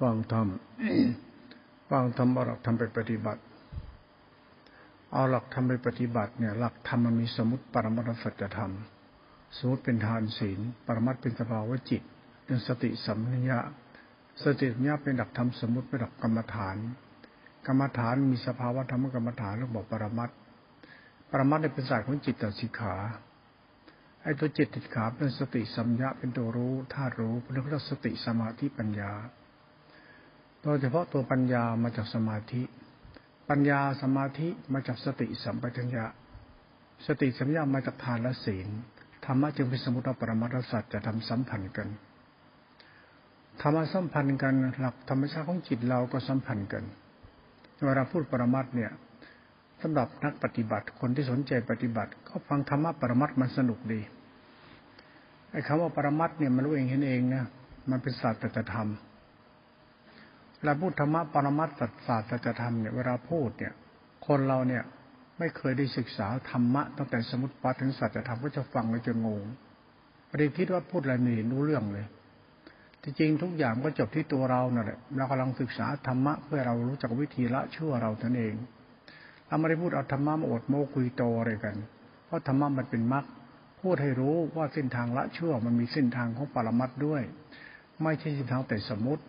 ฟังธรรมฟังธรรมเอาหลักธรรมไปปฏิบัติ เอาหลักธรรมไปปฏิบัติเนี่ย หลักธรรมมันมีสมุติปรมัตสัจธรรม สมุติเป็นทานศีล ปรมัตเป็นสภาวะจิตเป็นสติสัมปญะสติสัมปญะเป็นหลักธรรมสมุติเป็นหลักกรรมฐาน กรรมฐานมีสภาวะธรรมกรรมฐานแล้วบอกปรมัตปรมัตเป็นศาสตร์ของจิตตสิกขา อ้ตัวจิตติดขาเป็นสติสัมยาเป็นตัวรู้ธาตุรู้เป็นเรื่องสติสมาธิปัญญา โดยเฉพาะตัวปัญญามาจากสมาธิ ปัญญาสมาธิมาจากสติสัมปชัญญะ สติสัมยามาจากทานและศีลธรรมะจึงเป็นสมุติปรมัตสัจจะทำสัมพันธ์กันธรรมะสัมพันธ์กันหลักธรรมชาติของจิตเราก็สัมพันธ์กันเวลาพูดปรมัตเนี่ยสำหรับนักปฏิบัติคนที่สนใจปฏิบัติ ก็ฟังธรรมะปรมัตมันสนุกดี ไอ้คำว่าปรมัตเนี่ยมันรู้เองเห็นเองนะมันเป็นศาสตร์ตธรรมเราพูดธรรมะปรมัตศาสตร์ตธรรมเนี่ยเวลาพูดเนี่ย คนเราเนี่ยไม่เคยได้ศึกษาธรรมะตั้งแต่สมุติปัถึงสัจธรรมก็จะฟังแล้วจะงงประเด็นคิดว่าพูดอะไรไม่เห็นรู้เรื่องเลยที่จริงทุกอย่างก็จบที่ตัวเราเนั่นแหละเรากำลังศึกษาธรรมะเพื่อเรารู้จักวิธีละชั่วเราตนเองเราไม่ได้พูดเอาธรรมะมาอดโมกุยโตอะไรกัน เพราะธรรมะมันเป็นมรรค พูดให้รู้ว่าเส้นทางละชั่วมันมีเส้นทางของปรมัตด้วย ไม่ใช่เส้นทางแต่สมมติ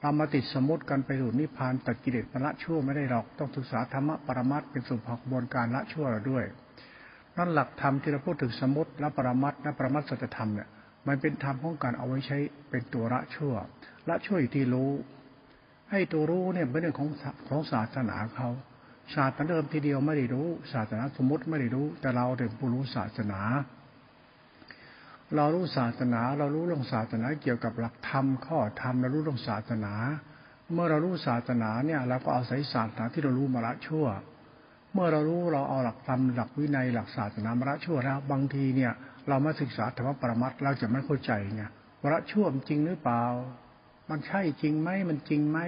เรามาติดสมมติกันไปสู่นิพพานตัดกิเลสละชั่วไม่ได้หรอกต้องศึกษาธรรมะปรมัตเป็นสุภกบวนการละชั่วเราด้วยนั่นหลักธรรมที่เราพูดถึงสมมติและปรมัตและปรมัตสัจธรรมเนี่ยมันเป็นธรรมของการเอาไว้ใช้เป็นตัวละชั่วละชั่วอยู่ที่รู้ ให้ตัวรู้เนี่ยเป็นเรื่องของของศาสนาเขา ศาสตร์เดิมทีเดียวไม่ได้รู้ ศาสนาสมมติไม่ได้รู้ แต่เราเด็กผู้รู้ศาสนา เรารู้ศาสนา เรารู้เรื่องศาสนาเกี่ยวกับหลักธรรมข้อธรรมเรารู้เรื่องศาสนา เมื่อเรารู้ศาสนาเนี่ยเราก็เอาศัยศาสนาที่เรารู้มาละชั่ว เมื่อเรารู้เราเอาหลักธรรมหลักวินัยหลักศาสนามาละชั่วแล้วบางทีเนี่ย เรามาศึกษาธรรมปรมัตเราจะไม่เข้าใจไงว่าละชั่วจริงหรือเปล่า มันใช่จริงไหมมันจริงไหม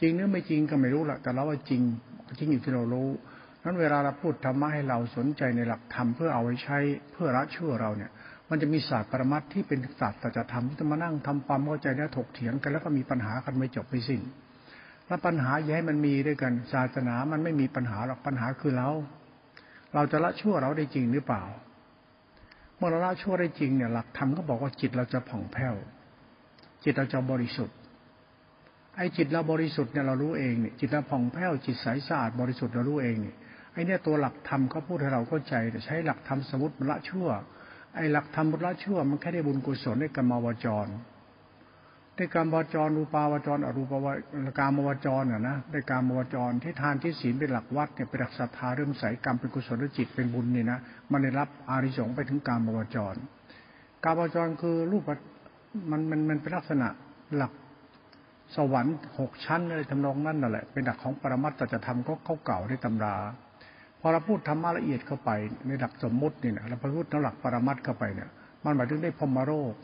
จริงหรือไม่จริงก็ไม่รู้ละแต่เราว่าจริง จริงอยู่ที่เรารู้นั้นเวลาเราพูดธรรมะให้เราสนใจในหลักธรรมเพื่อเอาไว้ใช้เพื่อละชั่วเราเนี่ย มันจะมีศาสตร์ปรมัตที่เป็นศาสตร์ตัจธรรมที่จะมานั่งทำความเข้าใจและถกเถียงกันแล้วก็มีปัญหากันไม่จบไม่สิ้นแล้วปัญหาอย่าให้มันมีด้วยกัน ศาสนามันไม่มีปัญหาหรอกปัญหาคือเรา เราจะละชั่วเราได้จริงหรือเปล่า เมื่อเราละชั่วได้จริงเนี่ยหลักธรรมก็บอกว่าจิตเราจะผ่องแผ้วจิตเราจะบริสุทธิ์ ไอ้จิตเราบริสุทธิ์เนี่ยเรารู้เองเนี่ยจิตเราผ่องแผ้วจิตใสสะอาดบริสุทธิ์เรารู้เองเนี่ยไอ้เนี่ยตัวหลักธรรมเขาพูดให้เราเข้าใจแต่ใช้หลักธรรมสมุติละชั่ว ไอ้หลักธรรมละชั่ว มันแค่ได้บุญกุศลในกรรมวจรได้กรรมวจรรูปาวจรอรูปาวกรรมวจรอะนะได้กรรมวจรที่ทานที่ศีลเป็นหลักวัดเนี่ยเป็นหลักศรัทธาเริ่มใสกรรมเป็นกุศลจิตเป็นบุญเนี่ยนะมันได้รับอาริสงส์ไปถึงกรรมวจรกรรมวจรคือรูปมันมันมันเป็นลักษณะหลัก สวรรค์หกชั้นอะไรทำนองนั้นนั่นแหละ เป็นหลักของปรมัตถจะทำก็เข้าเก่าในตำรา พอเราพูดธรรมะละเอียดเข้าไป ในหลักสมมตินี่นะเราพูดในหลักปรมัตเข้าไปเนี่ย มันหมายถึงได้พมโรค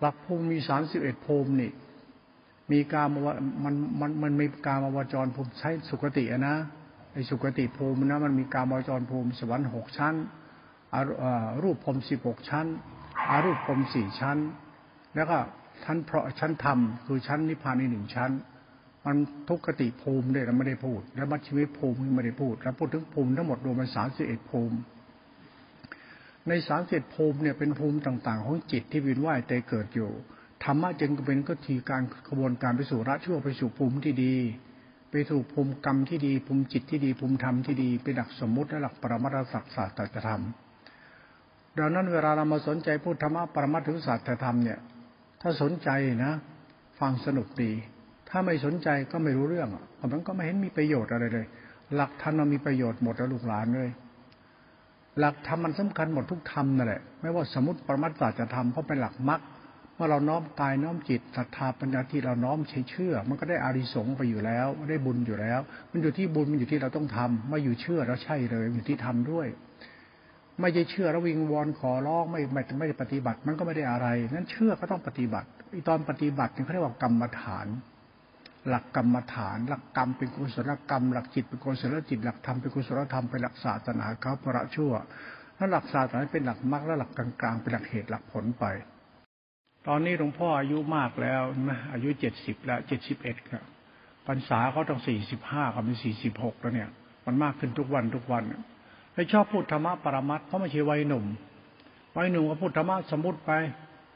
หลักภูมิมีสามสิบเอ็ดภูมินี่มีการมันมันมันมีการมวจรภูมิใช้สุคตินะไอ้สุคติภูมินะมันมีการมวจรภูมิสวรรค์หกชั้นรูปภูมิสิบหกชั้นอารูปภูมิสี่ชั้น แล้วก็ ชั้นเพราะชั้นธรรมคือชั้นนิพพานในหนึ่งชั้น มันทุกขติภูมิเนี่ยเราไม่ได้พูด แล้วมัชชีวิภูมิไม่ได้พูดเราพูดถึงภูมิทั้งหมดรวมเป็นสามสิบเอ็ดภูมิ ในสามสิบภูมิเนี่ยเป็นภูมิต่าง ๆ ของจิตที่วินว่ายแต่เกิดอยู่ธรรมะจึงเป็นก็ทีการกระบวนการไปสู่ระชั่วไปสู่ภูมิที่ดี ไปสู่ภูมิกรรมที่ดี ภูมิจิตที่ดีภูมิธรรมที่ดีเป็นหลักสมมติและหลักปรมัตถสัจศาสตร์ธรรมดังนั้นเวลาเรามาสนใจพูดธรรมะปรมัตถศาสตร์ธรรมเนี่ย ถ้าสนใจนะ ฟังสนุกดี ถ้าไม่สนใจก็ไม่รู้เรื่องมันก็ไม่เห็นมีประโยชน์อะไรเลย หลักธรรมมันมีประโยชน์หมดแล้วลูกหลานเลยหลักธรรมมันสำคัญหมดทุกธรรมนั่นแหละไม่ว่าสมุติปรมัตถจะทำเพราะเป็นหลักมรรคเมื่อเราน้อมกายน้อมจิตศรัทธาปัญญาที่เราน้อมใช้เชื่อ มันก็ได้อาริสงไปอยู่แล้ว ได้บุญอยู่แล้ว มันอยู่ที่บุญมันอยู่ที่เราต้องทำไม่อยู่เชื่อแล้วใช่เลย อยู่ที่ทำด้วย ไม่ใช่เชื่อแล้ววิงวอนขอร้องไม่ไม่ไม่ได้ปฏิบัติ มันก็ไม่ได้อะไรนั้นเชื่อก็ต้องปฏิบัติอีตอนปฏิบัตินี่เขาเรียกว่ากรรมฐาน หลักกรรมฐาน หลักกรรมเป็นกุศลกรรม หลักจิตเป็นกุศลจิต หลักธรรมเป็นกุศลธรรมเป็นหลักศาสนาเขาประชั่วแล้วหลักศาสนาเป็นหลักมรรคและหลักกลางๆเป็นหลักเหตุหลักผลไป ตอนนี้หลวงพ่ออายุมากแล้วนะอายุเจ็ดสิบแล้วเจ็ดสิบเอ็ดครับพรรษาเขาต้องสี่สิบห้ากับเป็นสี่สิบหกแล้วเนี่ย มันมากขึ้นทุกวันทุกวัน ให้ชอบพูดธรรมะปรมัตเพราะไม่ใช่วัยหนุ่ม วัยหนุ่มก็พูดธรรมะสมมติไป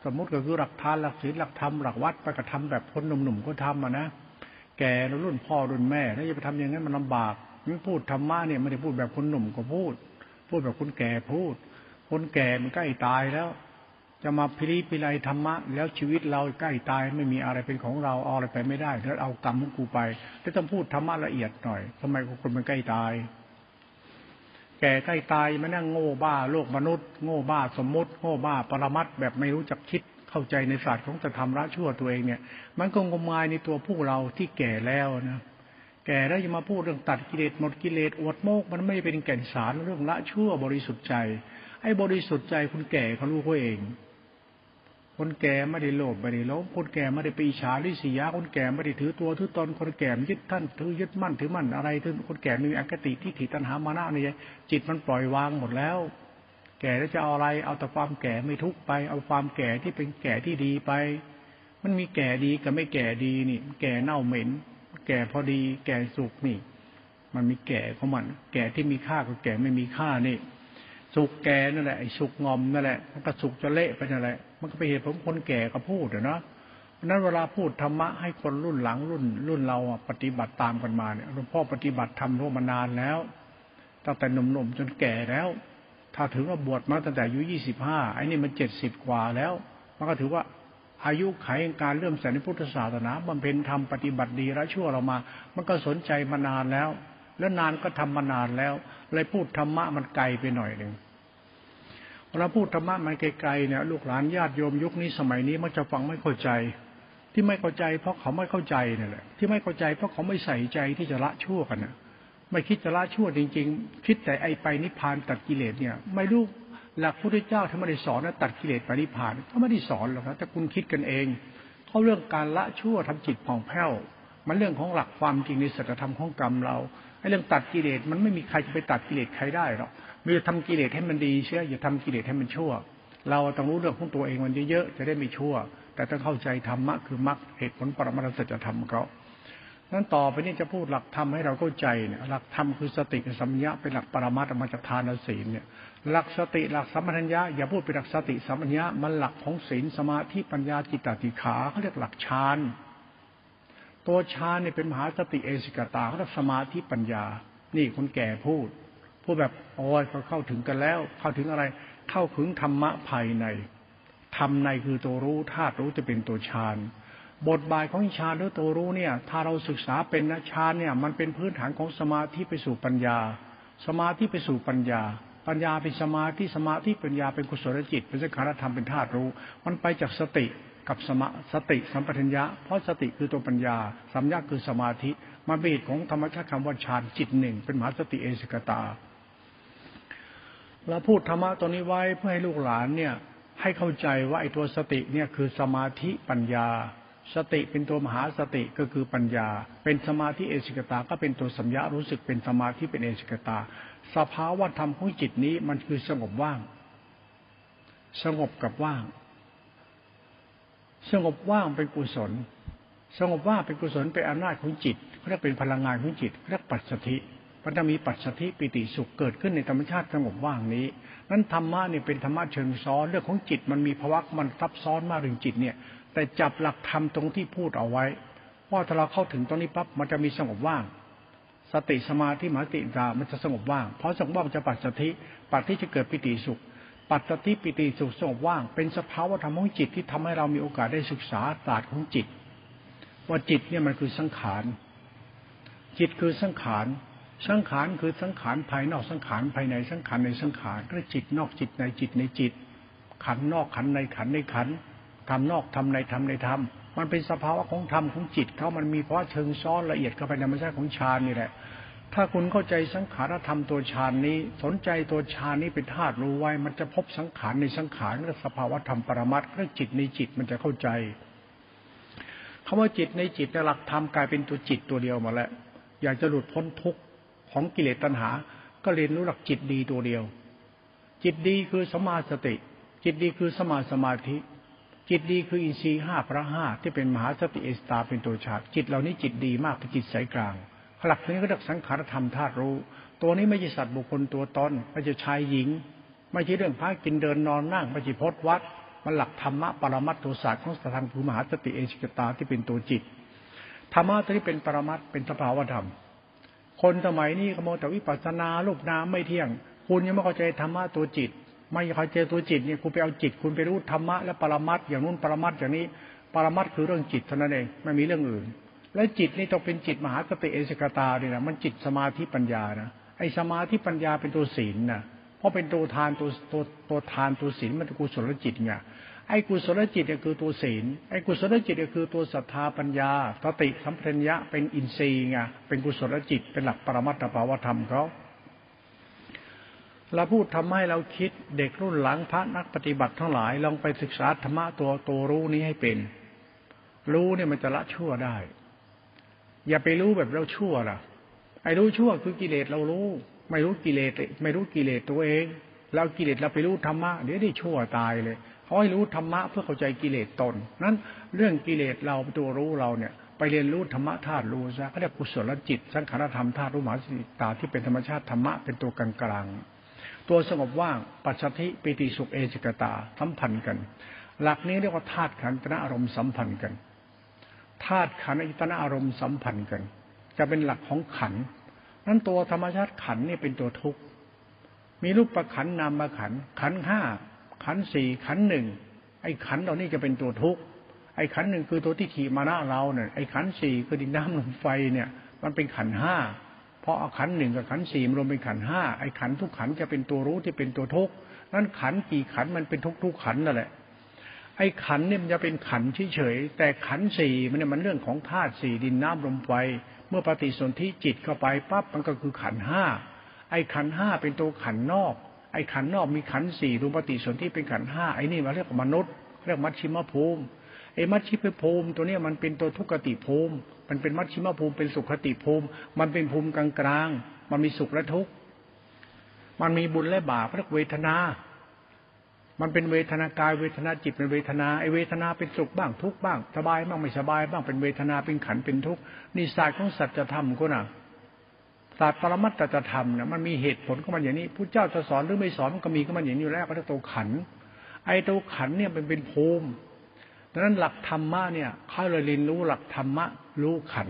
สมมติก็คือหลักทานหลักศีลหลักธรรมหลักวัดไปกระทำแบบคนหนุ่มๆก็ทำอะนะ แก่รุ่นพ่อรุ่นแม่แล้วจะไปทำอย่างนั้นมันลำบากมันพูดธรรมะเนี่ยไม่ได้พูดแบบคนหนุ่มก็พูด พูดแบบคนแก่พูด คนแก่มันใกล้ตายแล้ว จะมาพิริพิไลธรรมะ แล้วชีวิตเราใกล้ตายไม่มีอะไรเป็นของเราเอาอะไรไปไม่ได้แล้วเอากรรมของกูไปแล้วต้องพูดธรรมะละเอียดหน่อยทำไมคนมันใกล้ตาย แก่ใกล้ตายมานั่งโง่บ้าโลกมนุษย์ โง่บ้าสมมติ โง่บ้าปรมัตแบบไม่รู้จักคิดเข้าใจในศาสตร์ของจะทำละชั่วตัวเองเนี่ย มันก็งมงายในตัวผู้เราที่แก่แล้วนะแก่แล้วจะมาพูดเรื่องตัดกิเลสหมดกิเลสอวดโมก มันไม่เป็นแก่นสารเรื่องละชั่วบริสุทธิ์ใจไอ้บริสุทธิ์ใจคุณแก่เขารู้เขาเอง คนแก่ไม่ได้โลภไม่ได้หลงคนแก่ไม่ได้ปีฉาลิสียาคนแก่ไม่ได้ถือตัวถือตนคนแก่ยึดท่านถือยึดมั่นถือมั่นอะไรถือคนแก่มีอคติที่ถิตัณหามานะนี่จิตมันปล่อยวางหมดแล้ว แก่แล้วจะเอาอะไร เอาแต่ความแก่ไม่ทุกไป เอาความแก่ที่เป็นแก่ที่ดีไป มันมีแก่ดีกับไม่แก่ดีนี่ แก่เน่าเหม็น แก่พอดี แก่สุกนี่ มันมีแก่ของมัน แก่ที่มีค่ากับแก่ไม่มีค่านี่ สุกแก่นั่นแหละไอ้สุกงอมนั่นแหละมันก็สุกจะเละไปนั่นแหละ มันก็ไปเหตุผลคนแก่ก็พูดเนาะเพราะนั้นเวลาพูดธรรมะให้คนรุ่นหลังรุ่น รุ่นเราปฏิบัติตามกันมาเนี่ยหลวงพ่อปฏิบัติทำร่วมานานแล้วตั้งแต่หนุ่มๆจนแก่แล้ว ถ้าถือว่าบวชมาตั้งแต่อายุยี่สิบห้าไอ้นี่มันเจ็ดสิบกว่าแล้ว มันก็ถือว่าอายุไขการเริ่มใส่ในพุทธศาสนาบำเพ็ญธรรมปฏิบัติดีละชั่วเรามา มันก็สนใจมานานแล้ว แล้วนานก็ทำมานานแล้วเลยพูดธรรมะมันไกลไปหน่อยหนึ่ง เวลาพูดธรรมะมันไกลๆเนี่ยลูกหลานญาติโยมยุคนี้สมัยนี้มันจะฟังไม่เข้าใจ ที่ไม่เข้าใจเพราะเขาไม่เข้าใจนี่แหละที่ไม่เข้าใจเพราะเขาไม่ใส่ใจที่จะละชั่วกันนะไม่คิดจะละชั่วจริง ๆ คิดแต่ไอไปนิพพานตัดกิเลสเนี่ย ไม่รู้หลักพุทธเจ้าท่านไม่ได้สอนนะตัดกิเลสไปริพพานเขาไม่ได้สอนหรอกนะแต่คุณคิดกันเองเขาเรื่องการละชั่วทำจิตผ่องแผ้วมันเรื่องของหลักความจริงในสัจธรรมของกรรมเราไอ้เรื่องตัดกิเลสมันไม่มีใครจะไปตัดกิเลสใครได้หรอก มีจะทำกิเลสให้มันดีเชื่ออย่าทำกิเลสให้มันชั่ว เราต้องรู้เรื่องของตัวเองมันเยอะๆจะได้ไม่ชั่ว แต่ต้องเข้าใจธรรมะคือมรรคเหตุผลปรมาสัจธรรมเขานั้นต่อไปนี้จะพูดหลักธรรมให้เราเข้าใจเนี่ยหลักธรรมคือสติกับสัมยาเป็นหลักปรมาตมาจากทานศีลเนี่ยหลักสติหลักสัมปัญญาอย่าพูดเป็นหลักสติสัมปัญญามันหลักของศีลสมาธิปัญญาจิตตติขาเขาเรียกหลักฌานตัวฌานเนี่ยเป็นมหาสติเอสิกตาเขาเรียกสมาธิปัญญา นี่คนแก่พูด พูดแบบโอ้ยเขาเข้าถึงกันแล้ว เข้าถึงอะไร เข้าถึงธรรมะภายในธรรมในคือตัวรู้ธาตุรู้จะเป็นตัวฌานบทบาทของฌานหรือตัวรู้เนี่ย ถ้าเราศึกษาเป็นนะฌานเนี่ย มันเป็นพื้นฐานของสมาธิไปสู่ปัญญา สมาธิไปสู่ปัญญา ปัญญาเป็นสมาธิสมาธิปัญญาเป็นกุศลจิต เป็นสังขารธรรมเป็นธาตุรู้ มันไปจากสติกับสมาสติสัมปทัญญะ เพราะสติคือตัวปัญญาสัมยาคือสมาธิมาเบสของธรรมชาติคำว่าฌานจิตหนึ่งเป็นมหาสติเอสิกตา เราพูดธรรมะตัวนี้ไว้เพื่อให้ลูกหลานเนี่ย ให้เข้าใจว่าไอ้ตัวสติเนี่ยคือสมาธิปัญญา สติเป็นตัวมหาสติก็คือปัญญา เป็นสมาธิเอสิกตา ก็เป็นตัวสัญญารู้สึกเป็นสมาธิเป็นเอสิกตา สภาวะธรรมของจิตนี้มันคือสงบว่าง สงบกับว่าง สงบว่างเป็นกุศล สงบว่างเป็นกุศลเป็นอำนาจของจิตเรียกเป็นพลังงานของจิตเรียกปัจสถิ มันจะมีปัจสถิปิติสุขเกิดขึ้นในธรรมชาติสงบว่างนี้ นั้นธรรมะเนี่ยเป็นธรรมะเชิงซ้อนเรื่องของจิตมันมีภาวะมันซับซ้อนมากถึงจิตเนี่ย แต่จับหลักธรรมตรงที่พูดเอาไว้ว่าถ้าเราเข้าถึงตรงนี้ปั๊บมันจะมีสงบว่าง สติสมาธิมหาติตามันจะสงบว่าง เพราะสงบว่างจะปัจสถิปัจที่จะเกิดปิติสุข ปัจสถิปิติสุขสงบว่าง เป็นสภาวะธรรมของจิตที่ทำให้เรามีโอกาสได้ศึกษาศาสตร์ของจิต ว่าจิตเนี่ยมันคือสังขารจิตคือสังขาร สังขารคือสังขารภายนอกสังขารภายในสังขารในสังขารก็จิตนอกจิตในจิตในจิต ขันนอกขันในขันในขันทำนอกทำในทำในธรรมมันเป็นสภาวะของธรรมของจิตเขามันมีเพราะเชิงซ้อนละเอียดเข้าไปในธรรมชาติของฌานนี่แหละ ถ้าคุณเข้าใจสังขารธรรมตัวฌานนี้ สนใจตัวฌานนี้เป็นธาตุรู้ไว้ มันจะพบสังขารในสังขารและสภาวะธรรมปรมัตถ์เรื่องจิตในจิตมันจะเข้าใจคำว่าจิตในจิตในหลักธรรมกลายเป็นตัวจิตตัวเดียวมาแล้วอยากจะหลุดพ้นทุกข์ ของกิเลสตัณหา ก็เรียนรู้หลักจิตดีตัวเดียว จิตดีคือสมาสติ จิตดีคือสมาสมาธิ จิตดีคืออินทรีย์ห้าพระห้าที่เป็นมหาสติเอสตาเป็นตัวฉาก จิตเหล่านี้จิตดีมากเป็นจิตสายกลาง หลักนี้ก็เรียกสังขารธรรมธาตุรู้ ตัวนี้ไม่ใช่สัตว์บุคคลตัวตนไม่ใช่ชายหญิง ไม่ใช่เรื่องพระกินเดินนอนนั่งไม่ใช่พจน์วัดมันหลักธรรมะปรมัตถศาสตร์ของสถานภูมหาสติเอสิกตาที่เป็นตัวจิตธรรมะตัวนี้เป็นปรมัตเป็นสภาวธรรม คนสมัยนี้ขโมแต่วิปัสสนาลูกน้ำไม่เที่ยง คุณยังไม่เข้าใจธรรมะตัวจิต ไม่เข้าใจตัวจิตเนี่ยคุณไปเอาจิต คุณไปรู้ธรรมะและปรมัตอย่างนู้นปรมัตอย่างนี้ ปรมัตคือเรื่องจิตเท่านั้นเองไม่มีเรื่องอื่น และจิตนี่ต้องเป็นจิตมหาสติเอสกตาเนี่ยนะมันจิตสมาธิปัญญานะไอสมาธิปัญญาเป็นตัวศีลนะเพราะเป็นตัวทานตัวตัวตัวทานตัวศีลมันกุศลจิตไง ไอ้กุศลจิตเนี่ยคือตัวศีลไอ้กุศลจิตเนี่ยคือตัวศรัทธาปัญญาสติสัมปชัญญะเป็นอินทรีย์ไงเป็นกุศลจิตเป็นหลักปรมัตถภาวธรรมเขาเราพูดทำให้เราคิดเด็กรุ่นหลังพระนักปฏิบัติทั้งหลายลองไปศึกษาธรรมะตัวตัวรู้นี้ให้เป็น รู้เนี่ยมันจะละชั่วได้ อย่าไปรู้แบบเราชั่วล่ะ ไอ้รู้ชั่วคือกิเลสเรารู้ ไม่รู้กิเลสไม่รู้กิเลสตัวเอง เรากิเลสเราไปรู้ธรรมะเดี๋ยวได้ชั่วตายเลย ขาให้รู้ธรรมะเพื่อเข้าใจกิเลสตน นั้นเรื่องกิเลสเราตัวรู้เราเนี่ย ไปเรียนรู้ธรรมะธาตุรู้ซะเขาเรียกกุศลจิต สังขารธรรมธาตุรู้มหาสติตาที่เป็นธรรมชาติธรรมะเป็นตัวกลางกลางตัวสงบว่างปัจจิปิติสุขเอจิกตาสัมพันธ์กัน หลักนี้เรียกว่าธาตุขันธ์อารมณ์สัมพันธ์กันธาตุขันธ์อิตนาอารมณ์สัมพันธ์กัน จะเป็นหลักของขันธ์นั้นตัวธรรมชาติขันธ์นี่เป็นตัวทุกข์มีรูปประขันนามประขันขันห้า ขันสี่ขันหนึ่งไอ้ขันเหล่านี้จะเป็นตัวทุกข์ไอ้ขันหนึ่งคือตัวที่ขี่มาหน้าเราเนี่ยไอ้ขันสี่คือดินน้ำลมไฟเนี่ย มันเป็นขันห้าเพราะขันหนึ่งกับขันสี่รวมเป็นขันห้าไอ้ขันทุกขันจะเป็นตัวรู้ที่เป็นตัวทุกข์นั้นขันกี่ขันมันเป็นทุกทุกขันนั่นแหละไอ้ขันเนี่ยมันจะเป็นขันเฉยๆแต่ขันสี่มันเนี่ยมันเรื่องของธาตุสี่ดินน้ำลมไฟเมื่อปฏิสนธิจิตเข้าไปปั๊บมันก็คือขันห้าไอ้ขันห้าเป็นตัวขันนอก ไอ้ขันนอกมีขันสี่รูปฏิสนธิเป็นขันห้าไอ้นี่มาเรียกมนุษย์ เรียกมัชชิมภูมิไอ้มัชชิมภูมิตัวนี้มันเป็นตัวทุกขติภูมิ มันเป็นมัชชิมภูมิเป็นสุขติภูมิ มันเป็นภูมิกลางกลางมันมีสุขและทุกข์มันมีบุญและบาปเรียกเวทนา มันเป็นเวทนากายเวทนาจิตเป็นเวทนาไอเวทนาเป็นสุขบ้างทุกบ้าง สบายบ้างไม่สบายบ้างเป็นเวทนาเป็นขันเป็นทุกข์นี่ศาสตร์ของสัจธรรมก็นะ ศาสตร์ปรมัตถธรรมเนี่ยมันมีเหตุผลของมันอย่างนี้ผู้เจ้าจะสอนหรือไม่สอนมันก็มีของมันอย่างนี้อยู่แล้วก็จะตัวขัน ไอ้ตัวขันเนี่ยมันเป็นภูมิดังนั้นหลักธรรมะเนี่ยเขาเลยเรียนรู้หลักธรรมะรู้ขัน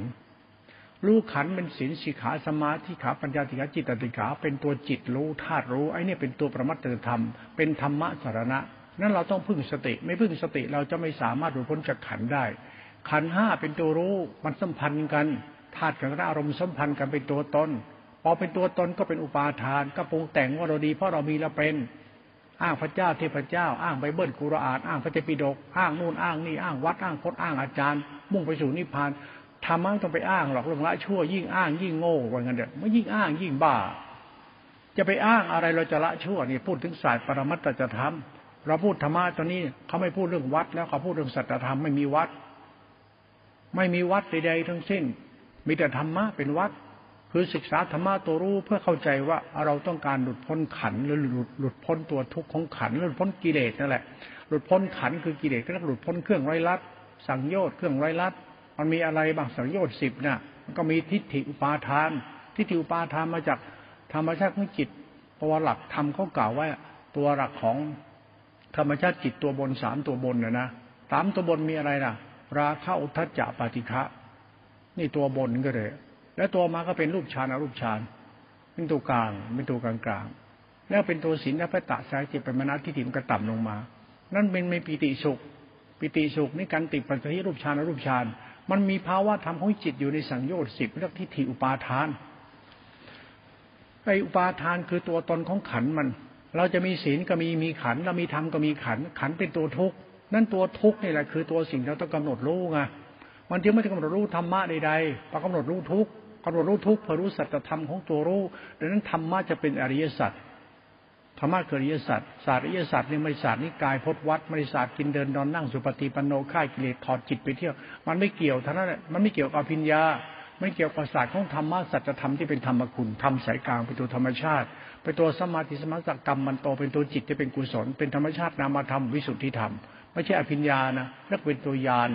รู้ขันเป็นศีลสิขาสมาธิขาปัญญาติขาจิตติขาเป็นตัวจิตรู้ธาตุรู้ไอ้นี่เป็นตัวประมัตถธรรม เป็นธรรมะสารณะนั้นเราต้องพึ่งสติ ไม่พึ่งสติเราจะไม่สามารถหลุดพ้นจากขันได้ ขันห้าเป็นตัวรู้มันสัมพันธ์กัน ธาตุกับอารมณ์สัมพันธ์กันเป็นตัวตนพอเป็นตัวตนก็เป็นอุปาทาน ก็ปรุงแต่งว่าเราดีเพราะเรามีเราเป็น อ้างพระเจ้าเทพเจ้า อ้างไบเบิลกุรอานอ้างพระเจ้าปิฎกอ้างนู่นอ้างนี่อ้างวัดอ้างพจน์อ้างอาจารย์ มุ่งไปสู่นิพพานทำมั่งต้องไปอ้างหรอกลงละชั่วยิ่งอ้างยิ่งโง่ว่างั้นเด็ดไม่ยิ่งอ้างยิ่งบ้า จะไปอ้างอะไรเราจะละชั่วนี่พูดถึงศาสตร์ปรมัตถจะทำเราพูดธรรมะตอนนี้เขาไม่พูดเรื่องวัดแล้วเขาพูดเรื่องสัจธรรมไม่มีวัด ไม่มีวัดใดๆทั้งสิ้น มีแต่ธรรมะเป็นวัดคือศึกษาธรรมะตัวรู้เพื่อเข้าใจว่าเราต้องการหลุดพ้นขันหรือหลุดหลุดพ้นตัวทุกข์ของขันหลุดพ้นกิเลสนั่นแหละ หลุดพ้นขันคือกิเลสก็ต้องหลุดพ้นเครื่องไร้ลัดสังโยชน์เครื่องไร้ลัดมันมีอะไรบ้างสังโยชน์สิบน่ะมันก็มีทิฏฐิอุปาทาน ทิฏฐิอุปาทานมาจากธรรมชาติของจิตเพระว่าหลักธรรมเขากล่าวว่าตัวหลักของธรรมชาติจิตตัวบนสามตัวบนนะนะสามตัวบนมีอะไรล่ะ ราคะอุทจจะปฏิฆะ นี่ตัวบนก็เลย แล้วตัวมาก็เป็นรูปฌานอรูปฌานเป็นตัวกลางเป็นตัวกลางกลางแล้วเป็นตัวศีลและพระตะสายจิตเป็นมนัที่ถิ่มกระต่ำลงมา นั่นเป็นไม่ปิติสุข ปิติสุขนี่การติดปัจจัยรูปฌานอรูปฌานมันมีภาวะธรรมของจิตอยู่ในสังโยชน์สิบเรียกทิฏฐิอุปาทานไออุปาทานคือตัวตนของขันมัน เราจะมีศีลก็มีมีขันเรามีธรรมก็มีขันขันเป็นตัวทุกข์นั่นตัวทุกข์นี่แหละคือตัวสิ่งเราต้องกำหนดรู้ไง มันจึงไม่ได้กำหนดรู้ธรรมะใดๆปกำหนดรู้ทุกกำหนดรู้ทุกเพื่อรู้สัจธรรมของตัวรู้ดังนั้นธรรมะจะเป็นอริยสัจธรรมะคืออริยสัจศาสตร์อริยสัจนี่ไม่ศาสตร์นิกายพจนวัดไม่ศาสตร์กินเดินนอนนั่งสุปฏิปันโนค่ายกิเลสถอดจิตไปเที่ยว มันไม่เกี่ยวท่านั้นมันไม่เกี่ยวกับพิญญาไม่เกี่ยวกับศาสตร์ของธรรมะสัจธรรมที่เป็นธรรมคุณธรรมสายกลางเป็นตัวธรรมชาติเป็นตัวสมาธิสมาสกรรมมันโตเป็นตัวจิตที่เป็นกุศล เป็นธรรมชาตินามธรรมวิสุทธิธรรม ไม่ใช่อภิญญานะเรียกเป็นตัวยาน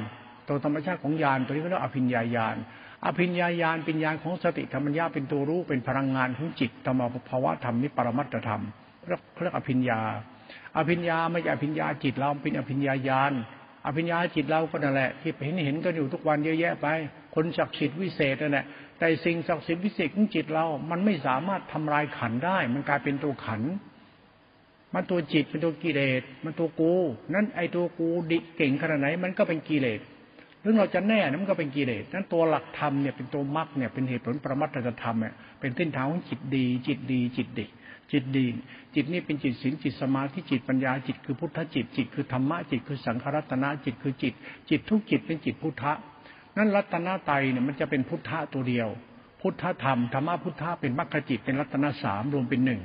ตัวธรรมชาติของยานตัวนี้ก็เรียกอภิญญาญาณอภิญญาญาณเป็นญาณของสติธรรมัญญาเป็นตัวรู้เป็นพลังงานของจิตธรรมภาวะธรรมนี่ปรมัตถธรรมเรียกเรียกอภิญญา อภิญญาไม่ใช่อภิญญาจิตเราเป็นอภิญญาญาณอภิญญาจิตเราก็นั่นแหละที่เห็นเห็นกันอยู่ทุกวันเยอะแยะไป คนศักดิ์สิทธิ์วิเศษนั่นแหละแต่สิ่งศักดิ์สิทธิ์วิเศษของจิตเรา มันไม่สามารถทำลายขันได้ มันกลายเป็นตัวขันมันตัวจิตเป็นตัวกิเลสมันตัวกู นั้นไอตัวกูดิเก่งขนาดไหน มันก็เป็นกิเลส หรือเราจะแน่นั้นมันก็เป็นกิเลสนั้นตัวหลักธรรมเนี่ยเป็นตัวมรรคเนี่ยเป็นเหตุผลประมัตถธรรมเนี่ยเป็นเส้นทางของจิตดี จิตดี จิตดีจิตดี จิตนี่เป็นจิตศีลจิตสมาธิจิตปัญญาจิตคือพุทธจิต จิตคือธรรมะจิตคือสังขรัตนะจิตคือจิต จิตทุกจิตเป็นจิตพุทธะนั้นรัตนาไตเนี่ยมันจะเป็นพุทธะตัวเดียว พุทธธรรมธรรมะพุทธะเป็นมรรคจิตเป็นรัตนาสามรวมเป็นหนึ่ง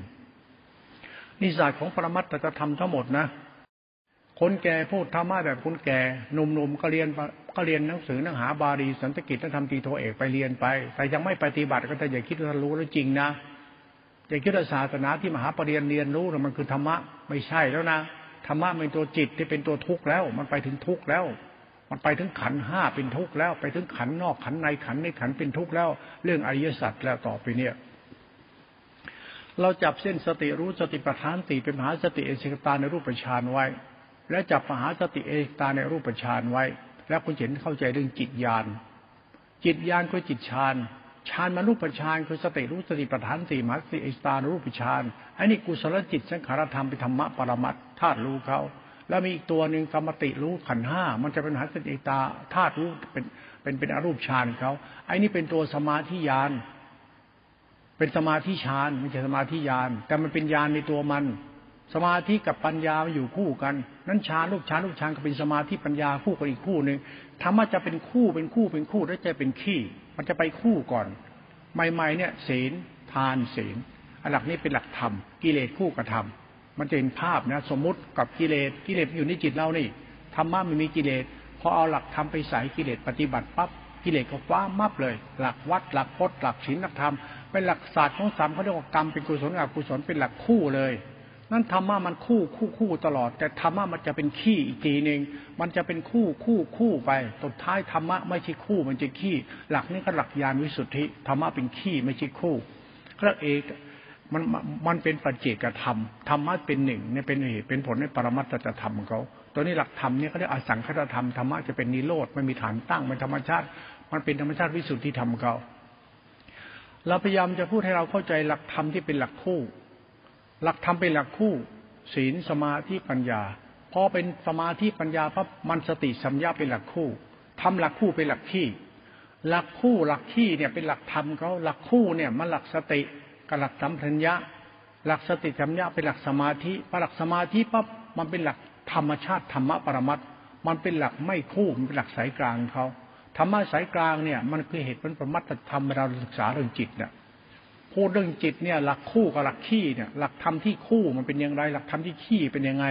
นิสัยของปรมัตถธรรมทั้งหมดนะ คนแก่พูดธรรมะแบบคนแก่หนุ่มๆก็เรียน ก็เรียนหนังสือหนังหาบาลีสันตกิจและทำตีโทเอกไปเรียนไป แต่ยังไม่ปฏิบัติก็แต่อย่าคิดว่ารู้แล้วจริงนะอย่าคิดว่าศาสนาที่มหาปรริญญาเรียนรู้มันคือธรรมะไม่ใช่แล้วนะธรรมะเป็นตัวจิตที่เป็นตัวทุกข์แล้ว มันไปถึงทุกข์แล้ว มันไปถึงขันห้าเป็นทุกข์แล้ว ไปถึงขันนอกขันในขันในขันเป็นทุกข์แล้ว เรื่องอริยสัจแล้วต่อไปเนี่ย เราจับเส้นสติรู้สติปัฏฐานสี่เป็นมหาสติเอสิกตาในรูปฌานไว้ และจับมหาสติเอสิกตาในรูปฌานไว้ แล้วคุณเห็นเข้าใจเรื่องจิตญาณจิตญาณคือจิตฌานฌานมารูปฌานคือสติรู้สติปัฏฐานสี่มหาสติเอสิกตานรูปฌานอันนี้กุศลจิตสังขารธรรมเป็นธรรมะปรมัตธาตุรู้เขาแล้วมีอีกตัวหนึ่งกรรมติรู้ขันห้ามันจะเป็นหาสติตาธาตุรู้เป็นเป็นเป็นอรูปฌานเขาไอ้นี่เป็นตัวสมาธิญาณเป็นสมาธิฌานไม่ใช่สมาธิญาณแต่มันเป็นญาณในตัวมัน สมาธิกับปัญญาอยู่คู่กัน นั้นฌานรูปฌานรูปฌานก็เป็นสมาธิปัญญาคู่กันอีกคู่หนึ่งธรรมะจะเป็นคู่เป็นคู่เป็นคู่แล้วจะเป็นขี้ มันจะไปคู่ก่อน ใหม่ๆเนี่ยศีลทานศีลอันหลักนี้เป็นหลักธรรมกิเลสคู่กับธรรมมันจะเห็นภาพนะ สมมติกับกิเลสกิเลสอยู่ในจิตเรานี่ธรรมะมันมีกิเลสพอเอาหลักธรรมไปใส่กิเลสปฏิบัติปั๊บกิเลสก็ฟ้ามับเลย หลักวัด หลักพจน์หลักศีลหลักธรรมเป็นหลักศาสตร์ของสามเขาเรียกว่ากรรมเป็นกุศลอกุศลเป็นหลักคู่เลย นั่นธรรมะมันคู่คู่คู่ตลอด แต่ธรรมะมันจะเป็นขี้อีกทีหนึ่งมันจะเป็นคู่คู่คู่ไปสุดท้ายธรรมะไม่ใช่คู่มันจะขี้ หลักนี้ก็หลักญาณวิสุทธิธรรมะเป็นขี้ไม่ใช่คู่พระเอกมันมันเป็นปัจเจกธรรมธรรมะเป็นหนึ่งเนี่ยเป็นเหตุเป็นผลในปรมัตถธรรมของเขาตัวนี้หลักธรรมเนี่ยเขาเรียกอสังคตธรรมธรรมะจะเป็นนิโรธไม่มีฐานตั้งเป็นธรรมชาติ มันเป็นธรรมชาติวิสุทธิธรรมเขาเราพยายามจะพูดให้เราเข้าใจหลักธรรมที่เป็นหลักคู่ หลักธรรมเป็นหลักคู่ ศีลสมาธิปัญญาพอเป็นสมาธิปัญญาพับมันสติสัมยาเป็นหลักคู่ทำหลักคู่เป็นหลักขี้หลักคู่หลักขี้เนี่ยเป็นหลักธรรมเขาหลักคู่เนี่ยมันหลักสติกับหลักสัมพัญญะ หลักสติสัมยาเป็นหลักสมาธิพอหลักสมาธิปั๊บมันเป็นหลักธรรมชาติธรรมะปรมัตมันเป็นหลักไม่คู่มันเป็นหลักสายกลางเขาธรรมะสายกลางเนี่ยมันคือเหตุผลประมัตธรรมเราศึกษาเรื่องจิตเนี่ย พูดเรื่องจิตเนี่ย หลักคู่กับหลักขี้เนี่ย หลักธรรมที่คู่มันเป็นอย่างไร หลักธรรมที่ขี้เป็นยังไง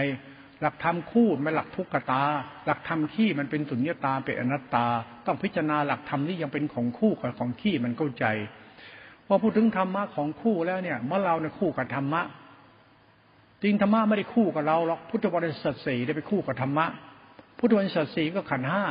หลักธรรมคู่มันหลักทุกขตา หลักธรรมขี้มันเป็นสุญญตาเป็นอนัตตา ต้องพิจารณาหลักธรรมที่ยังเป็นของคู่กับของขี้มันเข้าใจพอพูดถึงธรรมะของคู่แล้วเนี่ยเมื่อเราเนี่ยคู่กับธรรมะจริงธรรมะไม่ได้คู่กับเราหรอกพุทธบริษัทสี่ได้ไปคู่กับธรรมะพุทธบริษัทสี่ก็ขันห้า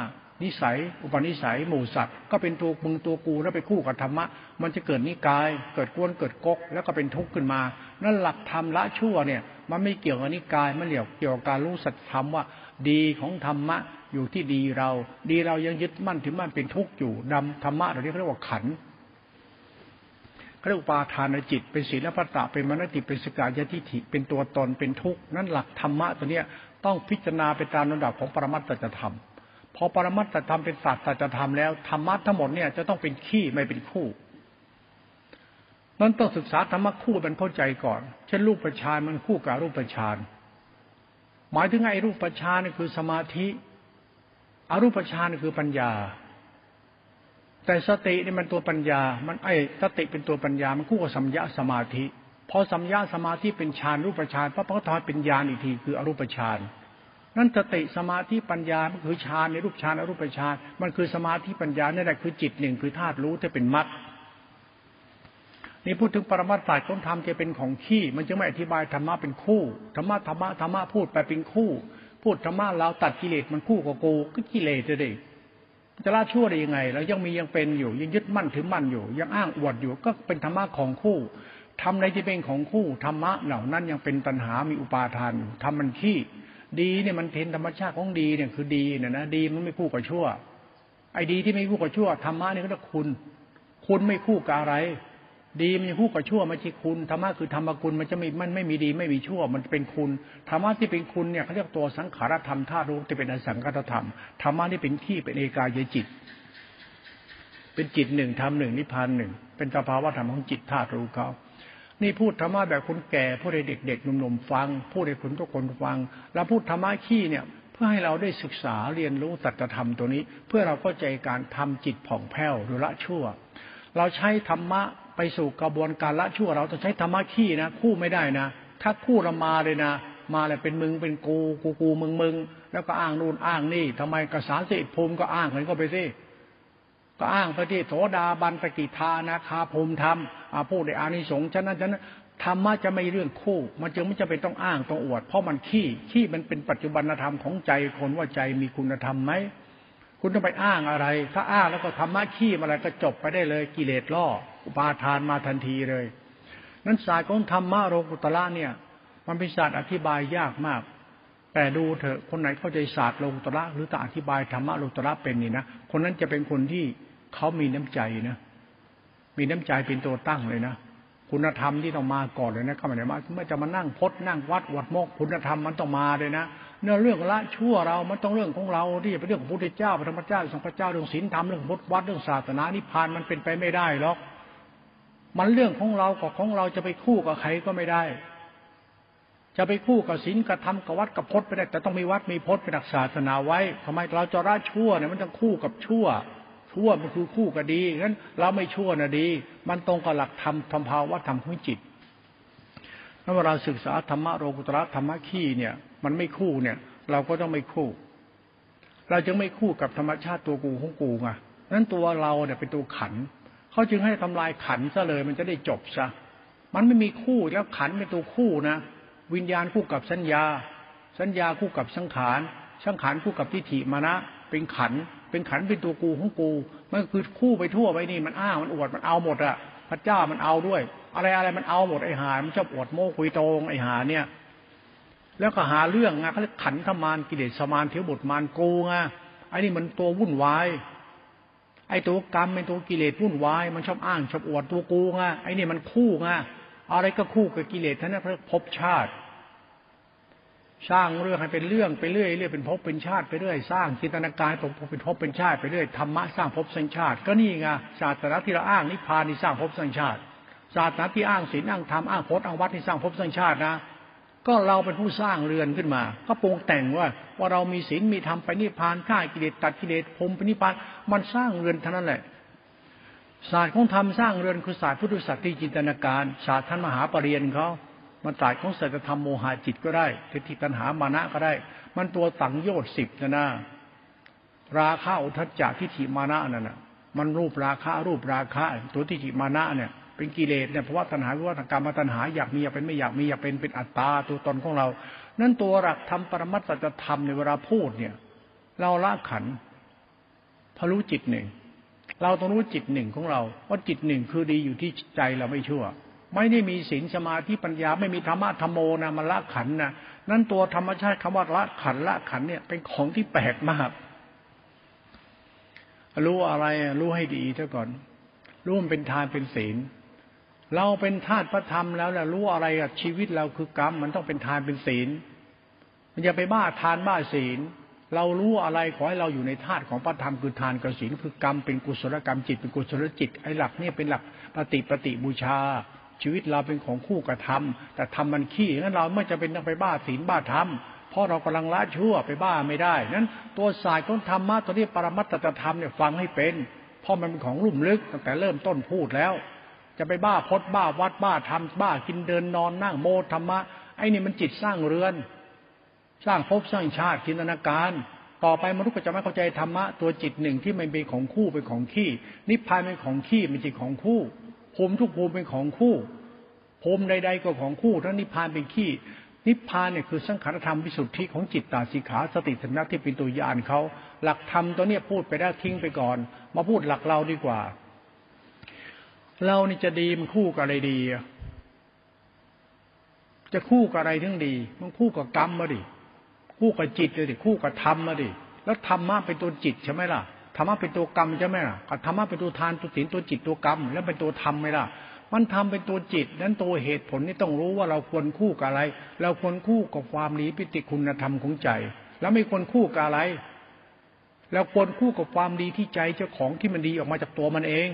นิสัย อุปนิสัย หมู่สัตว์ ก็เป็นตัวมึงตัวกูแล้วไปคู่กับธรรมะ มันจะเกิดนิกาย เกิดกวนเกิดกก แล้วก็เป็นทุกข์ขึ้นมา นั่นหลักธรรมละชั่วเนี่ย มันไม่เกี่ยวกับนิกาย มันเกี่ยวเกี่ยวกับการรู้สัจธรรมว่า ดีของธรรมะอยู่ที่ดีเรา ดีเรายังยึดมั่นถือมั่นเป็นทุกข์อยู่ดำธรรมะเราเรียกว่าขันเรียกปาทานจิต เป็นศีลพัตตะเป็นมนติเป็นสกายทิฏฐิเป็นตัวตนเป็นทุกข์นั่นหลักธรรมะตัวเนี้ยต้องพิจารณาไปตามระดับของปรมัตถธรรม พอปรมัตถธรรมเป็นศาสตร์สัจธรรมแล้วธรรมะทั้งหมดเนี่ยจะต้องเป็นขี้ไม่เป็นคู่นั้นต้องศึกษาธรรมะคู่เป็นเข้าใจก่อน เช่นรูปประชานมันคู่กับรูปประชานหมายถึงไอ้รูปประชานนี่คือสมาธิอรูปประชานนี่คือปัญญา แต่สตินี่มันตัวปัญญา มันไอ้สติเป็นตัวปัญญา มันคู่กับสัมยาสมาธิพอสัมยาสมาธิเป็นฌานรูปฌานพระพุทธทเป็นญาณอีกทีคืออรูปฌาน นั่นสติสมาธิปัญญามันคือฌานในรูปฌานอรูปฌานมันคือสมาธิปัญญานี่แหละคือจิตหนึ่งคือธาตุรู้ที่เป็นมัดนี่พูดถึงปรมัตถ์ศาสตร์ของธรรมจะเป็นของขี้มันจึงไม่อธิบายธรรมะเป็นคู่ธรรมะธรรมะธรรมะพูดไปเป็นคู่ พูดธรรมะเราตัดกิเลสมันคู่กับกูก็กิเลสจะดิจะละชั่วได้ยังไงเรายังมียังเป็นอยู่ ยังยึดมั่นถือมั่นอยู่ ยังอ้างอวดอยู่ก็เป็นธรรมะของคู่ทำในที่เป็นของคู่ธรรมะเหล่านั้นยังเป็นตัณหามีอุปาทานอยู่ทำมันขี้ ดีเนี่ยมันเห็นธรรมชาติของดีเนี่ยคือดีเนี่ยนะดีมันไม่คู่กับชั่ว ไอ้ดีที่ไม่คู่กับชั่วธรรมะเนี่ยก็เรียกคุณ คุณไม่คู่กับอะไร ดีมันจะคู่กับชั่วม่ใช่คุณธรรมะคือธรรมคุณมันจะไม่มันไม่มีดีไม่มีชั่ว มันเป็นคุณธรรมะที่เป็นคุณเนี่ยเขาเรียกตัวสังขารธรรมธาตุรู้ที่เป็นอสังขารธรรมธรรมะนี่เป็นขี้เป็นเอกายจิต เป็นจิตหนึ่งธรรมหนึ่งนิพพานหนึ่งเป็นสภาวะธรรมของจิตธาตุรู้เขา นี่พูดธรรมะแบบคนแก่พูดให้เด็กๆหนุ่มๆฟัง พูดให้คนทุกคนฟัง แล้วพูดธรรมะขี้เนี่ย เพื่อให้เราได้ศึกษาเรียนรู้สัจธรรมตัวนี้ เพื่อเราเข้าใจการทำจิตผ่องแผ้วหรือละชั่ว เราใช้ธรรมะไปสู่กระบวนการละชั่ว เราต้องใช้ธรรมะขี้นะ คู่ไม่ได้นะ ถ้าคู่เรามาเลยนะ มาเลยเป็นมึงเป็นกูกูกูมึงมึงแล้วก็อ้างนู่นอ้างนี่ทำไมกระสารสิภูมิก็อ้างกันก็ไปสิก็อ้างไปที่โสดาบันสกิทานาคาภูมิธรรม พูดในอานิสงส์ฉะนั้นฉะนั้นธรรมะจะไม่เรื่องคู่ มันจึงไม่จะเป็นต้องอ้างต้องอวด เพราะมันขี้ขี้มันเป็นปัจจุบันธรรมของใจคนว่าใจมีคุณธรรมไหมคุณต้องไปอ้างอะไร ถ้าอ้างแล้วก็ธรรมะขี้อะไรก็จบไปได้เลยกิเลสล่ออุปาทานมาทันทีเลย นั้นศาสตร์ของธรรมะโลกุตละเนี่ย มันเป็นศาสตร์อธิบายยากมาก แต่ดูเถอะคนไหนเข้าใจศาสตร์โลกุตละหรือตอธิบายธรรมะโลกุตละเป็นนี่นะคนนั้นจะเป็นคนที่เขามีน้ำใจนะ มีน้ำใจเป็นตัวตั้งเลยนะคุณธรรมที่ต้องมาก่อนเลยนะเข้ามาในมาเมื่อจะมานั่งพดนั่งวัดวัดโมกคุณธรรมมันต้องมาเลยนะเนื้อเรื่องละชั่วเรามันต้องเรื่องของเราที่เป็นเรื่องของพระพุทธเจ้าพระธรรมเจ้าสังฆเจ้าเรื่องศีลธรรมเรื่องพุทธวัดเรื่องศาสนานิพพานมันเป็นไปไม่ได้หรอก มันเรื่องของเรากับของเราจะไปคู่กับใครก็ไม่ได้ จะไปคู่กับศีลกับธรรมกับวัดกับพจน์ไม่ได้แต่ต้องมีวัดมีพจน์เป็นหลักศาสนาไว้ทำไมเราจะละชั่วเนี่ยมันต้องคู่กับชั่ว ชั่วมันคือคู่กับดีงั้นเราไม่ชั่วนะดี มันตรงกับหลักธรรมธรรมภาวะธรรมของจิตถ้าเวลาศึกษาธรรมะโลกุตระธรรมะขี้เนี่ย มันไม่คู่เนี่ย เราก็ต้องไม่คู่ เราจึงไม่คู่กับธรรมชาติตัวกูของกูไงนั้นตัวเราเนี่ยเป็นตัวขันเขาจึงให้ทำลายขันซะเลย มันจะได้จบซะมันไม่มีคู่แล้วขันเป็นตัวคู่นะวิญญาณคู่กับสัญญา สัญญาคู่กับสังขารสังขารคู่กับทิฏฐิมานะ เป็นขัน เป็นขันเป็นตัวกูของกูมันคือคู่ไปทั่วไปนี่มันอ้ามันอวดมันเอาหมดอะพระเจ้ามันเอาด้วย อะไรอะไรมันเอาหมดไอ้หามันชอบอวดโม้คุยโตงไอ้หาเนี่ย แล้วก็หาเรื่องไงเขาเรียกขันธมานกิเลสมานเทวบุตรมานกูไงไอ้นี่มันตัววุ่นวายไอ้ตัวกรรมเป็นตัวกิเลสวุ่นวายมันชอบอ้างชอบอวดตัวกูไงไอ้นี่มันคู่ไงอะไรก็คู่กับกิเลสท่านนั้นเพราะภพชาติ สร้างเรื่องให้เป็นเรื่องไปเรื่อยเรื่อยเป็นภพเป็นชาติไปเรื่อยสร้างจินตนาการเป็นภพเป็นชาติไปเรื่อยธรรมะสร้างภพสร้างชาติ ก็นี่ไงศาสนาที่เราอ้างนิพพานนี่สร้างภพสร้างชาติ ศาสนาที่อ้างศีลอ้างธรรมอ้างพจน์อ้างวัดที่สร้างภพสร้างชาตินะ ก็เราเป็นผู้สร้างเรือนขึ้นมา ก็ปรุงแต่งว่าว่าเรามีศีลมีธรรมไปนิพพานฆ่ากิเลสตัดกิเลสพรมไปนิพพานมันสร้างเรือนเท่านั้นแหละศาสตร์ของธรรมสร้างเรือนคือศาสตร์พุทธศาสตร์ที่จินตนาการ ศาสตร์ท่านมหาปรริญญาเขา มันศาสตร์ของสัจธรรมโมหะจิตก็ได้ทิฏฐิตัณหามานะก็ได้ มันตัวสังโยชน์สิบนะนะราคะอุทจจะทิฏฐิมานะนั่นน่ะ มันรูปราคะรูปราคะตัวทิฏฐิมานะเนี่ย เป็นกิเลสเนี่ยเพราะว่าตัณหาวิวัฏกรรมตัณหาอยากมีอยากเป็นไม่อยากมีอยากเป็นเป็นอัตตาตัวตนของเรา นั่นตัวหลักธรรมปรมัตสัจธรรมในเวลาพูดเนี่ย เราละขันพรู้จิตหนึ่งเราต้องรู้จิตหนึ่งของเราว่าจิตหนึ่งคือดีอยู่ที่ใจเราไม่ชั่ว ไม่ได้มีศีลสมาธิปัญญาไม่มีธรรมะธรรมโมนะมันละขันนะนั่นตัวธรรมชาติคำว่าละขันละขันเนี่ยเป็นของที่แปลกมาก รู้อะไรรู้ให้ดีเท่าก่อนรู้มันเป็นทานเป็นศีล เราเป็นธาตุพระธรรมแล้วแหละรู้อะไรอะชีวิตเราคือกรรม มันต้องเป็นทานเป็นศีล มันอย่าไปบ้าทานบ้าศีล เรารู้อะไรขอให้เราอยู่ในธาตุของพระธรรมคือทานกับศีลคือกรรมเป็นกุศลกรรมจิตเป็นกุศลจิตไอ้หลักเนี่ยเป็นหลักปฏิปฏิบูชา ชีวิตเราเป็นของคู่กับธรรมแต่ธรรมมันขี้งั้นเราไม่จะเป็นต้องไปบ้าศีลบ้าธรรมเพราะเรากำลังละชั่วไปบ้าไม่ได้นั้นตัวสายของธรรมะตัวนี้ปรมัตตธรรมเนี่ยฟังให้เป็น เพราะมันเป็นของลุ่มลึกตั้งแต่เริ่มต้นพูดแล้ว จะไปบ้าพดบ้าวัดบ้าทำบ้ากินเดินนอนนั่งโมธรรมะไอ้นี่มันจิตสร้างเรือน สร้างภพสร้างชาติจินตนาการต่อไปมนุษย์ก็จะไม่เข้าใจธรรมะตัวจิตหนึ่งที่มันเป็นของคู่เป็นของขี้นิพพานเป็นของขี้เป็นจิตของคู่ ภูมิทุกภูมิเป็นของคู่ภูมิใดๆก็ของคู่ทั้งนิพพานเป็นขี้นิพพานเนี่ยคือสังขารธรรมวิสุทธิของจิตตาสีขาสติสัมนัที่เป็นตัวยานเขาหลักธรรมตัวเนี้ยพูดไปได้ทิ้งไปก่อน มาพูดหลักเราดีกว่า เรานี่จะดีมันคู่กับอะไรดี จะคู่กับอะไรทั้งดี มันคู่กับกรรมมาดิคู่กับจิตเลยดิคู่กับธรรมมาดิแล้วธรรมะเป็นตัวจิตใช่ไหมล่ะ ธรรมะเป็นตัวกรรมใช่ไหมล่ะธรรมะเป็นตัวทานตัวศีลตัวจิตตัวกรรม แล้วเป็นตัวธรรมไหมล่ะ มันทำเป็นตัวจิต นั้นตัวเหตุผลนี่ต้องรู้ว่าเราควรคู่กับอะไร เราควรคู่กับความหนีปิติคุณธรรมของใจ แล้วไม่ควรคู่กับอะไร เราควรคู่กับความดีที่ใจเจ้าของที่มันดีออกมาจากตัวมันเอง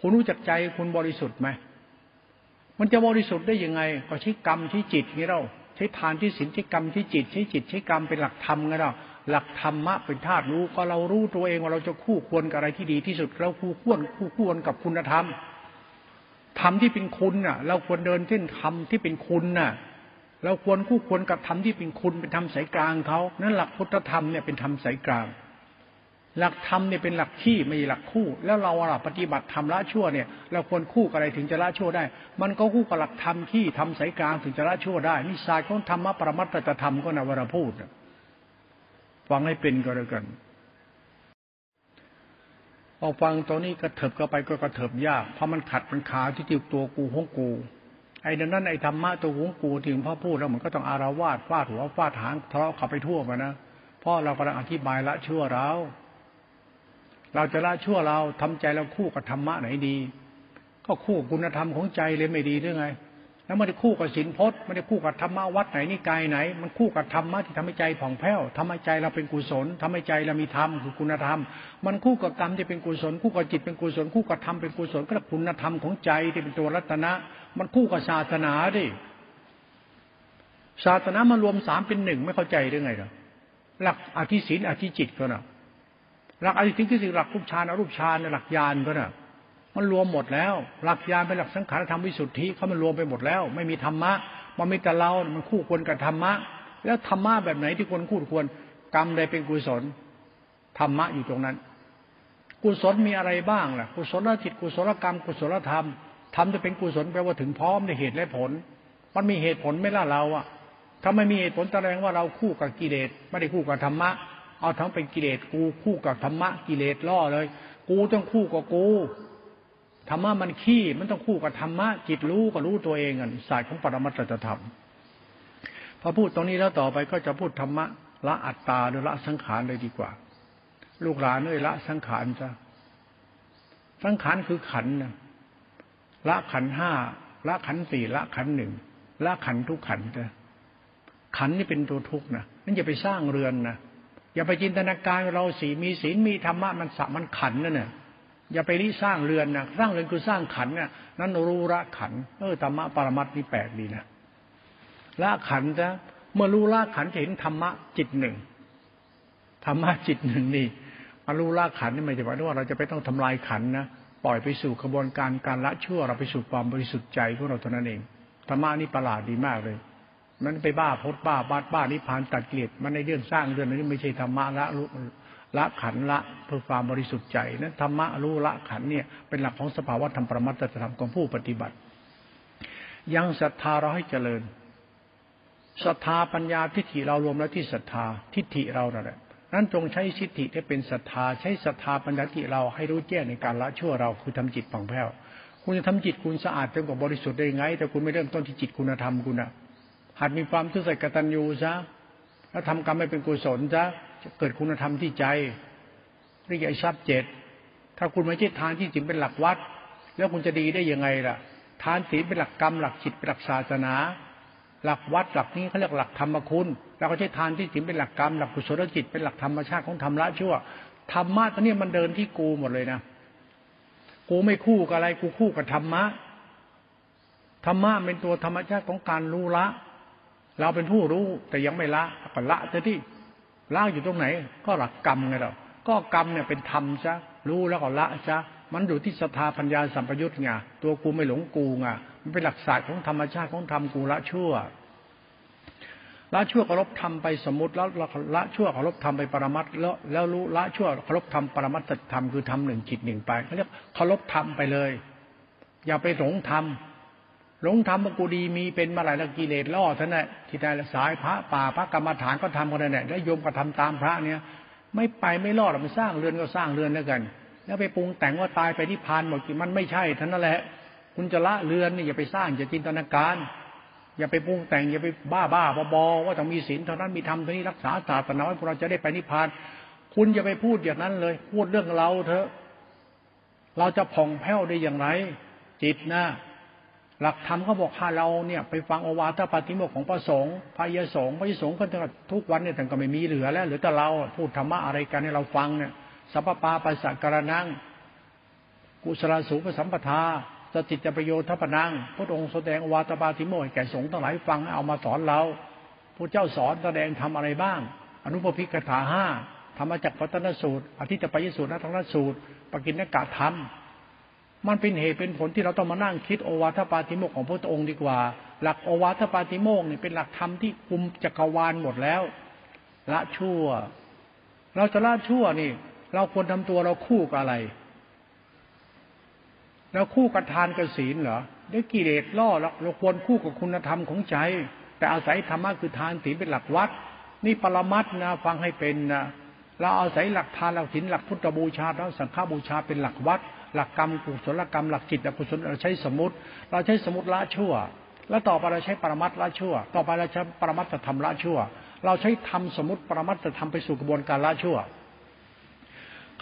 คุณรู้จักใจคุณบริสุทธิ์ไหมมันจะบริสุทธิ์ได้ยังไง ก็ใช้กรรมที่จิตนี่เราใช้ทานที่ศีลใช้กรรมที่จิตใช้จิตใช้กรรมเป็นหลักธรรมไงเรา หลักธรรมะเป็นธาตุรู้ก็เรารู้ตัวเองว่าเราจะคู่ควรกับอะไรที่ดีที่สุดเราคู่ควรคู่ควรกับคุณธรรมธรรมที่เป็นคุณน่ะ เราควรเดินเส้นธรรมที่เป็นคุณน่ะ เราควรคู่ควรกับธรรมที่เป็นคุณเป็นธรรมสายกลางเขานั่นหลักพุทธธรรมเนี่ยเป็นธรรมสายกลาง หลักธรรมเนี่ยเป็นหลักที่ไม่หลักคู่ แล้วเราอะปฏิบัติธรรมละชั่วเนี่ย เราควรคู่กับอะไรถึงจะละชั่วได้ มันก็คู่กับหลักธรรมที่ทำสายกลางถึงจะละชั่วได้นี่ศาสตร์ของธรรมะประมัตถธรรมก็นวรพูด ฟังให้เป็นก็แล้วกันพอฟังตอนนี้กระเถิบก็ไปก็กระเถิบยาก เพราะมันขัดมันขาที่ติวตัวกูของกู ไอ้นั้นไอ้ธรรมะตัวของกูที่พ่อพูดแล้วมันก็ต้องอารวาสฟาดหัวฟาดหางทะเลาะขับไปทั่วมานะเพราะเรากำลังอธิบายละชั่วเราเราจะละชั่วเราทำใจเราคู่กับธรรมะไหนดี ก็คู่คุณธรรมของใจเลยไม่ดีหรือไง แล้วไมันได้คู่กับศีลพจน์ไมันได้คู่กับธรรมะวัดไหนนี่กายไหน มันคู่กับธรรมะที่ทำให้ใจผ่องแผ้วทำให้ใจเราเป็นกุศลทำให้ใจเรามีธรรมคือคุณธรรม มันคู่กับกรรมที่เป็นกุศล คู่กับจิตเป็นกุศล คู่กับธรรมเป็นกุศลก็คุณธรรมของใจที่เป็นตัวรัตนะ มันคู่กับศาสนาดิศาสนามารวมสามเป็นหนึ่งไม่เข้าใจได้ไงหรอหลักอธิศีลอธิจิตก็น่ะหลักอธิศีลคือหลักรูปฌานอรูปฌานหลักญาณก็น่ะ มันรวมหมดแล้ว หลักญาณเป็นหลักสังขารธรรมวิสุทธิเขามันรวมไปหมดแล้ว ไม่มีธรรมะ มันมีแต่เรามันคู่ควรกับธรรมะ แล้วธรรมะแบบไหนที่ควรคู่ควร กรรมใดเป็นกุศลธรรมะอยู่ตรงนั้น กุศลมีอะไรบ้างล่ะ กุศลจิต กุศลกรรม กุศลธรรมทำจะเป็นกุศลแปลว่าถึงพร้อมในเหตุและผล มันมีเหตุผลไม่ล่ะเราอะถ้าไม่มีเหตุผลแสดงว่าเราคู่กับกิเลสไม่ได้คู่กับธรรมะ เอาทั้งเป็นกิเลสกูคู่กับธรรมะกิเลสล่อเลย กูต้องคู่กับกู ธรรมะมันขี้มันต้องคู่กับธรรมะจิตรู้ก็รู้ตัวเองอะศาสตร์ของปรมัตถธรรมพอพูดตรงนี้แล้วต่อไปก็จะพูดธรรมะละอัตตาหรือละสังขารเลยดีกว่า ลูกหลานเอ้ยละสังขารจ้ะสังขารคือขันนะละขันห้าละขันสี่ละขันหนึ่งละขันทุกขันจ้ะขันนี่เป็นตัวทุกข์นะนั่นอย่าไปสร้างเรือนนะอย่าไปจินตนาการเราสีมีศีลมีธรรมะมันสะมันขันนั่นน่ะ อย่าไปรีสร้างเรือนนะสร้างเรือนคือสร้างขันเนี่ยนั้นรู้ละขันเออธรรมะปรมัตนี่แปลกดีนะละขันจะเมื่อรู้ละขันจะเห็นธรรมะจิตหนึ่งธรรมะจิตหนึ่งนี่มารู้ละขันนี่ไม่ใช่ว่าเราจะไปต้องทำลายขันนะปล่อยไปสู่กระบวนการการละชั่วเราไปสู่ความบริสุทธิ์ใจพวกเราเท่านั้นเองธรรมะนี่ประหลาดดีมากเลย มันไปบ้าพดบ้าบาดบ้านิพพานตัดเกลียดมันในเรื่องสร้างเรื่องนี้ไม่ใช่ธรรมะละ ละขันละเพื่อความบริสุทธิ์ใจนั้นธรรมะรู้ละขันเนี่ยเป็นหลักของสภาวะธรรมประมัตถธรรมของผู้ปฏิบัติ ยังศรัทธาเราให้เจริญศรัทธาปัญญาทิฏฐิเรารวมแล้วที่ศรัทธาทิฏฐิเรานั่นแหละนั้นจงใช้ทิฏฐิที่เป็นศรัทธาใช้ศรัทธาปัญญาทิฏฐิเราให้รู้แจ้งในการละชั่วเราคือทำจิตผ่องแผ้วคุณจะทำจิตคุณสะอาดจนกว่าบริสุทธิ์ได้ไง แต่คุณไม่เริ่มต้นที่จิตคุณธรรมคุณอะหัดมีความซื่อสัตย์กตัญญูซะแล้วทำกรรมให้เป็นกุศลซะ จะเกิดคุณธรรมที่ใจเรียกไอ้ทรัพย์เจ็ดถ้าคุณไม่ใช่ทานที่จิงเป็นหลักวัด แล้วคุณจะดีได้ยังไงล่ะ ทานศีลเป็นหลักกรรม หลักจิตเป็นหลักศาสนา หลักวัดหลักนี้เขาเรียกหลักธรรมคุณเราก็ใช้ทานที่จริงเป็นหลักกรรมหลักกุศลจิตเป็นหลักธรรมชาติของธรรมละชั่วธรรมะตอนนี้มันเดินที่กูหมดเลยนะกูไม่คู่กับอะไร กูคู่กับธรรมะธรรมะเป็นตัวธรรมชาติของการรู้ละ เราเป็นผู้รู้แต่ยังไม่ละก็ละเะที่ ละอยู่ตรงไหน ก็หลักกรรมไงเราก็กรรมเนี่ยเป็นธรรมซะรู้แล้วก็ละซะมันอยู่ที่สถาปัญญาสัมปยุตไงตัวกูไม่หลงกูไงมันเป็นหลักศาสตร์ของธรรมชาติของธรรมกูละชั่วละชั่วเคารพธรรมไปสมมติแล้วละชั่วเคารพธรรมไปปรมัตแล้วแล้วรู้ละชั่วเคารพธรรมปรมัตถธรรมคือธรรมหนึ่งจิตหนึ่งไปเขาเรียกเคารพธรรมไปเลย อย่าไปหลงธรรม หลงธรรมกูดีมีเป็นมาหลายละกิเลสล่อท่านน่ะที่ได้สายพระป่าพระกรรมฐานก็ทำกันนั่นแหละแล้วโยมก็ทำตามพระเนี่ย ไม่ไปไม่รอดเราไปสร้างเรือนก็สร้างเรือนแล้วกัน แล้วไปปรุงแต่งว่าตายไปนิพพานหมดมันไม่ใช่ท่านนั่นแหละ คุณจะละเรือนนี่อย่าไปสร้างอย่าจินตนาการ อย่าไปปรุงแต่งอย่าไปบ้าบ้าบอว่าต้องมีศีลเท่านั้นมีธรรมเท่านี้รักษาศาสนาพวกเราจะได้ไปนิพพาน คุณอย่าไปพูดอย่างนั้นเลย พูดเรื่องเราเถอะ เราจะผ่องแผ้วได้อย่างไร จิตนะ หลักธรรมก็บอกให้เราเนี่ยไปฟังอวาทปาติโมกของพระสงฆ์พระยสงฆ์พระยสงฆ์ก็ทุกวันเนี่ยแต่ก็ไม่มีเหลือแล้วเหลือแต่เราพูดธรรมะอะไรกันให้เราฟังเนี่ยสัพปาปัสสะกระนังกุศลสูปสัมปทาสติจประโยชน์ทัพนังพระองค์แสดงอวาทปาติโมกแก่สงฆ์ทั้งหลายฟังเอามาสอนเราพระเจ้าสอนแสดงทำอะไรบ้าง อนุปพิกถาห้าธรรมจักรพัฒนสูตรอธิตปยสูตรนัทนสูตร ปกินกะธรรม มันเป็นเหตุเป็นผลที่เราต้องมานั่งคิดโอวาทปาติโมกของพระองค์ดีกว่า หลักโอวาทปาติโมกเนี่ยเป็นหลักธรรมที่คุมจักรวาลหมดแล้ว ละชั่ว เราจะละชั่วนี่ เราควรทำตัวเราคู่กับอะไร เราคู่กับทานกับศีลเหรอด้กิเลสล่อเราเราควรคู่กับคุณธรรมของใจ แต่อาศัยธรรมะคือทานศีลเป็นหลักวัด นี่ปรมัตนะฟังให้เป็นนะเราอาศัยหลักทานหลักศีลหลักพุทธบูชาแล้วสังฆบูชาเป็นหลักวัด หลักกรรมกุศลกรรมหลักจิตอกุศลเราใช้สมมติ เราใช้สมมติละชั่ว แล้วต่อไปเราใช้ปรมัตละชั่ว ต่อไปเราใช้ปรมัตธรรมละชั่ว เราใช้ทำสมมติปรมัตธรรมไปสู่กระบวนการละชั่ว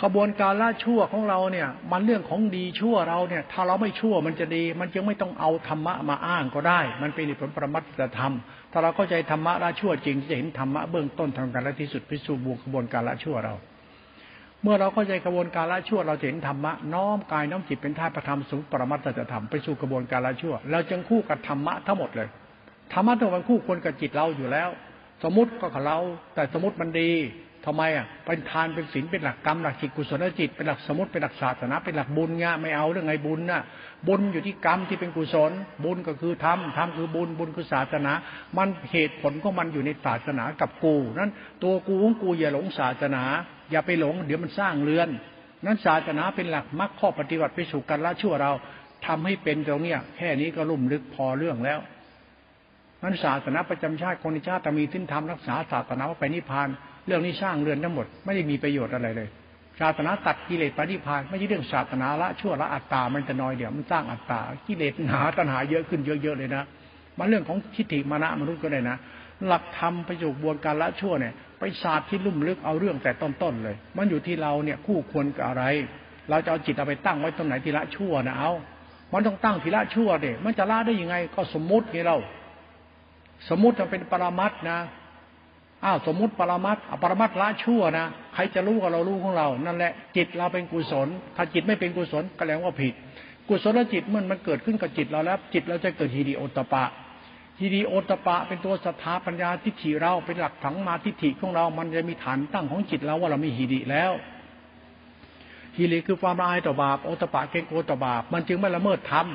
ขบวนการละชั่วของเราเนี่ยมันเรื่องของดีชั่วเราเนี่ย ถ้าเราไม่ชั่วมันจะดี มันจึงไม่ต้องเอาธรรมะมาอ้างก็ได้ มันเป็นผลปรมัตธรรมถ้าเราเข้าใจธรรมะละชั่วจริงจะเห็นธรรมะเบื้องต้นทำการละที่สุดพิสูจน์บวกกระบวนการละชั่วเรา เมื่อเราเข้าใจกระบวนการละชั่วเราเห็นธรรมะน้อมกายน้อมจิตเป็นธาตุประธรรมสูงปรมัตถธรรมไปสู่กระบวนการละชั่ว เราจึงคู่กับธรรมะทั้งหมดเลยธรรมะทั้งหมดคู่ควรกับจิตเราอยู่แล้ว สมมติก็กับเรา แต่สมมติมันดีทำไมอะเป็นทานเป็นศีลเป็นหลักกรรมหลักจิตกุศลจิตเป็นหลักสมมติเป็นหลักศาสนาเป็นหลักบุญเงี้ยไม่เอาเรื่องไงบุญน่ะบุญอยู่ที่กรรมที่เป็นกุศล บุญก็คือธรรมธรรมคือบุญบุญคือศาสนา มันเหตุผลของมันอยู่ในศาสนากับกูนั้นตัวกูของกูอย่าหลงศาสนา อย่าไปหลง เดี๋ยวมันสร้างเรือน นั้นศาสนาเป็นหลักมรรคข้อปฏิบัติไปสู่การละชั่วเราทำให้เป็นตรงเนี้ยแค่นี้ก็ลุ่มลึกพอเรื่องแล้วนั้นศาสนาประจำชาติคนในชาติมีทิ้นธรรมรักษาศาสนาว่าไปนิพพาน เรื่องนี้สร้างเรือนทั้งหมดไม่ได้มีประโยชน์อะไรเลย ศาสนาตัดกิเลสปฏิพานไม่ใช่เรื่องศาสนาละชั่วละอัตตา มันจะน้อยเดี๋ยวมันสร้างอัตตากิเลสหนาตัณหาเยอะขึ้นเยอะๆเลยนะมันเรื่องของทิฏฐิมานะมนุษย์ก็ได้นะ หลักธรรมไปสู่บวนการละชั่วเนี่ย ไปศาสตร์ที่ลุ่มลึกเอาเรื่องแต่ต้นๆเลย มันอยู่ที่เราเนี่ยคู่ควรกับอะไร เราจะเอาจิตเอาไปตั้งไว้ตรงไหนที่ละชั่วนะเอามันต้องตั้งที่ละชั่วเด็มันจะละได้ยังไง ก็สมมุติไงเรา สมมุติจะเป็นปรมัตนะอ้าวสมมุติปรมัตปรมัตละชั่วนะใครจะรู้กับเรารู้ของเรา นั่นแหละจิตเราเป็นกุศล ถ้าจิตไม่เป็นกุศลก็แปลว่าผิด กุศลจิตเมื่อมันเกิดขึ้นกับจิตเราแล้ว จิตเราจะเกิดฮีดีโอตปะ ทีดีโอตปะเป็นตัวศรัทธาปัญญาทิฏฐิเราเป็นหลักถังมาทิฏฐิของเรา มันจะมีฐานตั้งของจิตเราว่าเรามีฮีดีแล้วฮีดีคือความละอายต่อบาปโอตปะเกงโกต่อบาป มันจึงไม่ละเมิดธรรม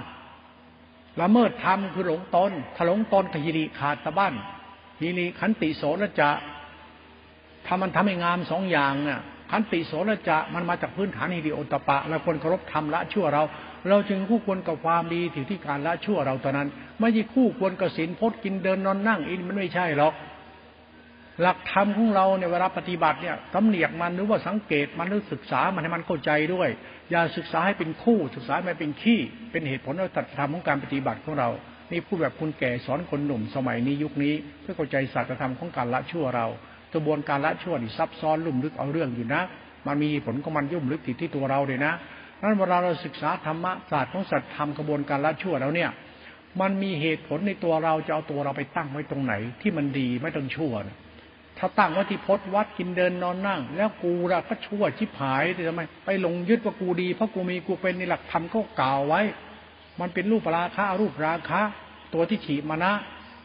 ละเมิดธรรมคือหลงตนถ้าหลงตนกับฮีดีขาดตะบั้นฮีดีขันติโสนจะถ้ามันทำให้งามสองอย่างน่ะ ขันติโสนจะมันมาจากพื้นฐานฮีดีโอตปะเราควรเคารพธรรมละชั่วเรา เราจึงคู่ควรกับความดีถึงที่การละชั่วเราตอนนั้น ไม่ใช่คู่ควรกับศีลพจน์กินเดินนอนนั่งอินมันไม่ใช่หรอกหลักธรรมของเราในเวลาปฏิบัติเนี่ยสำเนียกมันหรือว่าสังเกตมันหรือศึกษามันให้มันเข้าใจด้วย อย่าศึกษาให้เป็นคู่ ศึกษาไม่เป็นขี้ เป็นเหตุผลและตัดธรรมของการปฏิบัติของเรา นี่พูดแบบคุณแก่สอนคนหนุ่มสมัยนี้ยุคนี้ เพื่อเข้าใจศาสตรธรรมของการละชั่วเรา กระบวนการละชั่วนี่ซับซ้อนลุ่มลึกเอาเรื่องอยู่นะ มันมีผลของมันยุ่มลึกติดที่ตัวเราเลยนะนั้นเวลาเราศึกษาธรรมะศาสตร์ของสัตธรรมกระบวนการละชั่วแล้วเนี่ย มันมีเหตุผลในตัวเราจะเอาตัวเราไปตั้งไว้ตรงไหน ที่มันดีไม่ต้องชั่วนะถ้าตั้งไว้ที่พจวัดกินเดินนอนนั่ง แล้วกูละก็ชั่วชิบหายทำไมไปหลงยึดว่ากูดีเพราะกูมีกูเป็นในหลักธรรมก็กล่าวไว้ มันเป็นรูปราคะรูปราคะ ตัวที่ฉีมานะ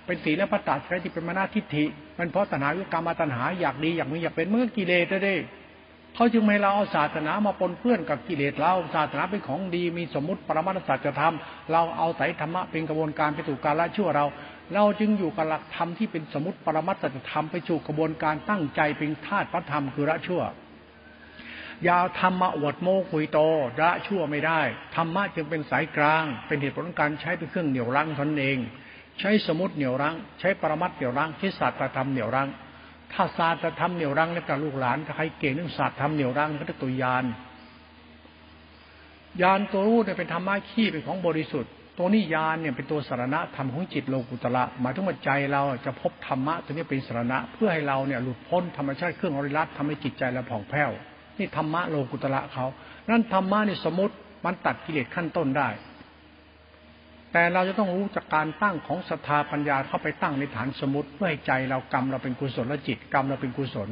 เป็นสีและพัตตาใช้ที่เป็นมานะทิฏฐิ มันเพราะตัณหาวิกรรมมาตัณหาอยากดีอยากมีอยากเป็นเมื่อกิเลสเด้เขาจึงไม่เราเอาศาสนามาปนเปื้อนกับกิเลสเราศาสนาเป็นของดีมีสมมติปรมาสัจธรรมเราเอาสายธรรมะเป็นกระบวนการไปสู่การละชั่วเรา เราจึงอยู่กับหลักธรรมที่เป็นสมมติปรมาสัจธรรมไปสู่กระบวนการตั้งใจเป็นธาตุพระธรรมคือละชั่วอย่าธรรมะอวดโมคุยโตละชั่วไม่ได้ธรรมะจึงเป็นสายกลาง เป็นเหตุผลของการใช้เป็นเครื่องเหนี่ยวรั้งตนเอง ใช้สมุติเหนี่ยวรั้ง ใช้ปรมัตเหนี่ยวรั้งใช้ศาสตรธรรมเหนี่ยวรั้ง ถ้าศาสตรธรรมเหนี่ยวรั้งแล้วกับลูกหลานถ้าใครเก่งเรื่องศาสตรธรรมเหนี่ยวรั้งก็จะตัวยานยานตัวรู้เนี่ยเป็นธรรมะขี้เป็นของบริสุทธิ์ ตัวนี้ยานเนี่ยเป็นตัวสารณะธรรมของจิตโลกุตระหมายถึงว่าใจเราจะพบธรรมะตัวนี้เป็นสารณะ เพื่อให้เราเนี่ยหลุดพ้นธรรมชาติเครื่องอริรัตทำให้จิตใจเราผ่องแผ้วนี่ธรรมะโลกุตระเขา นั่นธรรมะนี่สมมติมันตัดกิเลสขั้นต้นได้ แต่เราจะต้องรู้จากการตั้งของศรัทธาปัญญาเข้าไปตั้งในฐานสมมติเพื่อให้ใจเรากรรมเราเป็นกุศลและจิตกรรมเราเป็นกุศล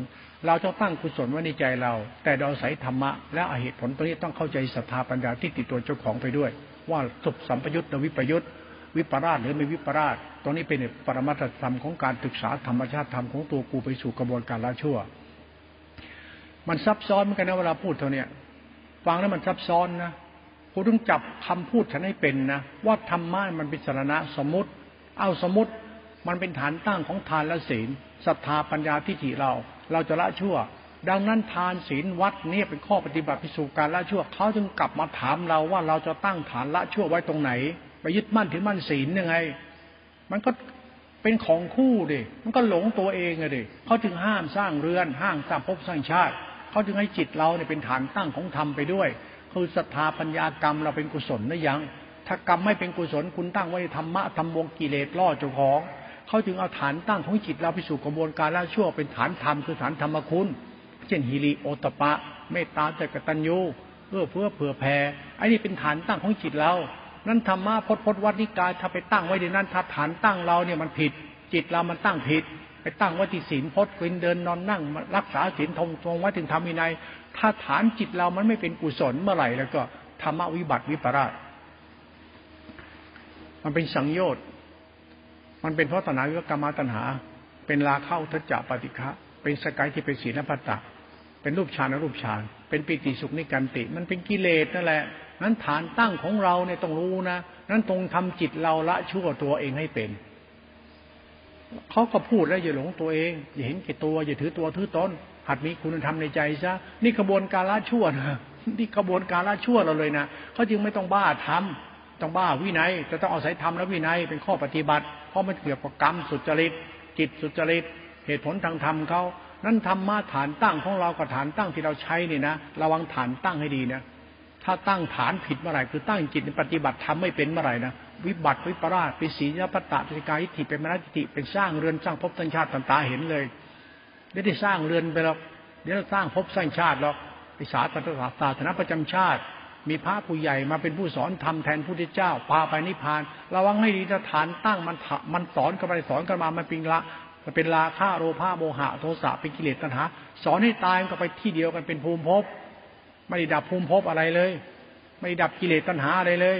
เราจะตั้งกุศลไว้ในใจเรา แต่เราใส่ธรรมะและเหตุผลตรงนี้ต้องเข้าใจศรัทธาปัญญาที่ติดตัวเจ้าของไปด้วย ว่าสุบสัมปยุตและวิปยุตวิปราชหรือไม่วิปราชตรงนี้เป็นปรมัตถธรรมของการศึกษาธรรมชาติธรรมของตัวกูไปสู่กระบวนการละชั่ว มันซับซ้อนเหมือนกันนะเวลาพูดเท่านี้ฟังแล้วมันซับซ้อนนะ คุณต้องจับคำพูดฉันให้เป็นนะ ว่าธรรมะมันเป็นสารณะสมมติ เอาสมมติมันเป็นฐานตั้งของทานและศีลศรัทธาปัญญาทิฏฐิเรา เราจะละชั่ว ดังนั้นทานศีลวัดเนี่ยเป็นข้อปฏิบัติพิสูจน์การละชั่วเขาจึงกลับมาถามเราว่าเราจะตั้งฐานละชั่วไว้ตรงไหนไปยึดมั่นถือมั่นศีลยังไง มันก็เป็นของคู่ดิมันก็หลงตัวเองอะดิเขาจึงห้ามสร้างเรือนห้างสร้างภพสร้างชาติเขาจึงให้จิตเราเนี่ยเป็นฐานตั้งของธรรมไปด้วย คือศรัทธาปัญญากรรมเราเป็นกุศลนะยัง ถ้ากรรมไม่เป็นกุศลคุณตั้งไว้ธรรมะทำวงกิเลสล่อเจ้าของเขาจึงเอาฐานตั้งของจิตเราไปสู่กระบวนการละชั่วเป็นฐานธรรมคือฐานธรรมคุณ เช่นฮิริโอตปะ เมตตาแต่กตัญญูเพื่อเพื่อเผื่อแผ่ไอ้นี่เป็นฐานตั้งของจิตเรา นั้นธรรมะพจพจวัดนิกายถ้าไปตั้งไว้ในนั้นถ้าฐานตั้งเราเนี่ยมันผิด จิตเรามันตั้งผิด ไปตั้งว้ที่ศีลพจน์กินเดินนอนนั่ง รักษาศีลทงทงไว้ถึงทำวินัย ถ้าฐานจิตเรามันไม่เป็นกุศลเมื่อไหร่แล้วก็ธรรมวิบัติวิปราชมันเป็นสังโยชน์ มันเป็นเพราะตัณหาวิกรรมตัณหา เป็นลาเข้าทัจจะปฏิฆะเป็นสกายที่เป็นศีลพัตตะ เป็นรูปฌานรูปฌาน เป็นปิติสุขนิการติ มันเป็นกิเลสนั่นแหละ นั้นฐานตั้งของเราเนี่ยต้องรู้นะ นั้นตรงทำจิตเราละชั่วตัวเองให้เป็น เขาก็พูดแล้วอย่าหลงตัวเอง อย่าเห็นแก่ตัว อย่าถือตัวถือตน หัดมีคุณธรรมในใจซะนี่กระบวนการละชั่วนะนี่กระบวนการละชั่วเราเลยนะเขาจึงไม่ต้องบ้าทำต้องบ้าวินัยจะต้องเอาศัยธรรมและวินัยเป็นข้อปฏิบัติ เพราะมันเกี่ยวกับกรรมสุจริตจิตสุจริตเหตุผลทางธรรมเขานั้นธรรมะฐานตั้งของเรากับฐานตั้งที่เราใช้นี่นะระวังฐานตั้งให้ดีนะถ้าตั้งฐานผิดเมื่อไหร่คือตั้งจิตในปฏิบัติทำไม่เป็นเมื่อไหร่นะวิบัติวิปราชเป็นศีลพัตตะป็นกายิธิเป็นมรณทิเป็นสร้างเรือนสร้างภพสัญชาติต่างๆเห็นเลย ไม่ได้สร้างเรือนไปหรอกเดี๋ยวสร้างภพสร้างชาติหรอกไปศาสตร์ศาสนาประจำชาติ มีพระผู้ใหญ่มาเป็นผู้สอนทำแทนผู้ที่เจ้า พาไปนิพพานระวังให้ดีถ้าฐานตั้งมันมันสอนกันไปสอนกันมามันเป็นละมันเป็นราคะโลภะโมหะโทสะเป็นกิเลสตัณหาสอนให้ตายก็ไปที่เดียวกันเป็นภูมิภพไม่ได้ดับภูมิภพอะไรเลย ไม่ดับกิเลสตัณหาอะไรเลย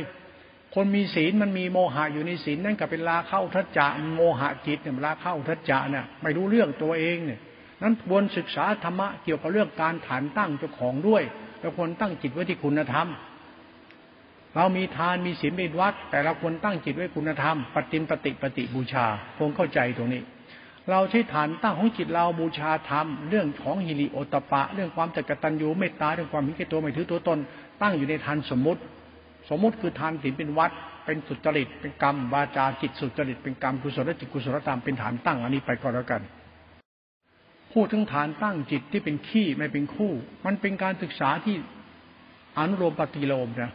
คนมีศีลมันมีโมหะอยู่ในศีลนั่นก็เป็นลาเข้าทัจจะโมหะจิตเนี่ยลาเข้าทัจจะเนี่ยไม่รู้เรื่องตัวเองเนี่ย นั้นควรศึกษาธรรมะเกี่ยวกับเรื่องการฐานตั้งเจ้าของด้วยเราควรตั้งจิตไว้ที่คุณธรรม เรามีทานมีศีลเป็นวัด แต่เราควรตั้งจิตไว้คุณธรรม ปฏิมปฏิปฏิบูชาคงเข้าใจตรงนี้ เราใช้ฐานตั้งของจิตเราบูชาธรรม เรื่องของฮิริโอตปะ เรื่องความจักตัญญูเมตตาเรื่องความมีแก่ตัวไม่ถือตัวตน ตั้งอยู่ในทานสมมุติ สมมุติคือทานศีลเป็นวัดเป็นสุจริตเป็นกรรมวาจาจิตสุจริตเป็นกรรมกุศลจิตกุศลธรรมเป็นฐานตั้งอันนี้ไปก็แล้วกัน พูดถึงฐานตั้งจิตที่เป็นขี้ไม่เป็นคู่ มันเป็นการศึกษาที่อนุโลมปฏิโลมนะ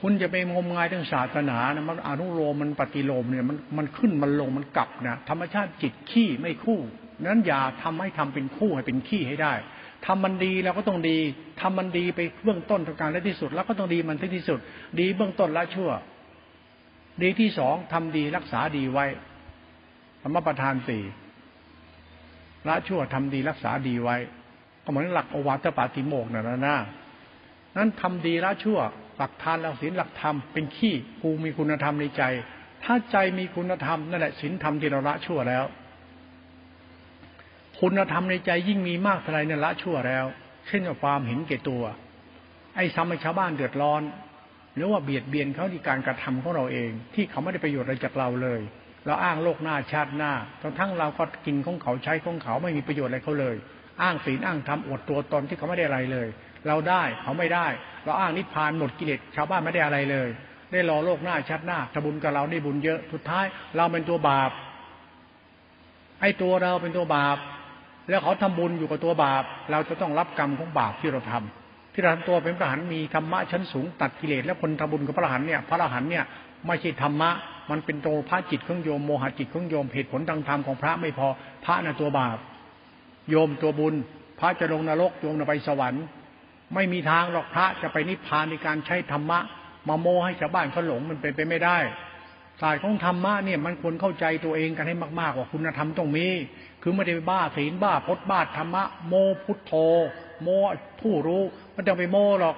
คุณจะไปงมงายทางศาสนานะมันอนุโลมมันปฏิโลมเนี่ยมันมันขึ้นมันลงมันกลับนะธรรมชาติจิตขี้ไม่คู่นั้นอย่าทำให้ทำเป็นคู่ให้เป็นขี้ให้ได้ทำมันดีเราก็ต้องดีทำมันดีไปเบื้องต้นทางการและที่สุด แล้วก็ต้องดีมันที่สุด ดีเบื้องต้นละชั่ว ดีที่สองทำดีรักษาดีไว้ธรรมประทานสี่ ละชั่วทำดีรักษาดีไว้ ก็เหมือนหลักอวัตปาติโมกนั่นนะนะนั้นทำดีละชั่ว หลักทานหลักศีลหลักธรรมเป็นขี้กูมีคุณธรรมในใจ ถ้าใจมีคุณธรรมนั่นแหละศีลธรรมที่เราละชั่วแล้ว คุณธรรมในใจยิ่งมีมากเท่าไรนี่ยละชั่วแล้ว เช่นความเห็นแก่ตัว ไอ้ทำให้ชาวบ้านเดือดร้อนหรือว่าเบียดเบียนเขาที่การกระทำของเราเอง ที่เขาไม่ได้ประโยชน์อะไรจากเราเลย เราอ้างโลกหน้าชาติหน้าทั้งทั้งเราก็กินของเขาใช้ของเขาไม่มีประโยชน์อะไรเขาเลย อ้างศีลอ้างธรรมอดตัวตนที่เขาไม่ได้อะไรเลย เราได้เขาไม่ได้ เราอ้างนิพพานหมดกิเลสชาวบ้านไม่ได้อะไรเลย ได้รอโลกหน้าชัดหน้าทบุญกับเราได้บุญเยอะสุดท้าย เราเป็นตัวบาปไอ้ตัวเราเป็นตัวบาป แล้วเขาทำบุญอยู่กับตัวบาป เราจะต้องรับกรรมของบาปที่เราทำที่เราทำตัวเป็นพระหันมีธรรมะชั้นสูงตัดกิเลสแล้วคนทำบุญกับพระหันเนี่ยพระหันเนี่ย ไม่ใช่ธรรมะ มันเป็นตัวพระจิตของโยมโมหจิตของโยมเหตุผลทางธรรมของพระไม่พอ พระน่ะตัวบาป โยมตัวบุญ พระจะลงนรกโยมจะไปสวรรค์ ไม่มีทางหรอกพระจะไปนิพพานในการใช้ธรรมะมาโมให้ชาวบ้านเขาหลงมันเป็นไปไม่ได้ศาสตร์ของธรรมะเนี่ยมันควรเข้าใจตัวเองกันให้มากๆว่าคุณธรรมต้องมีคือไม่ได้ไปบ้าศีลบ้าพจน์บ้าธรรมะโมพุทโธ โมผู้รู้มันจะไปโมหรอก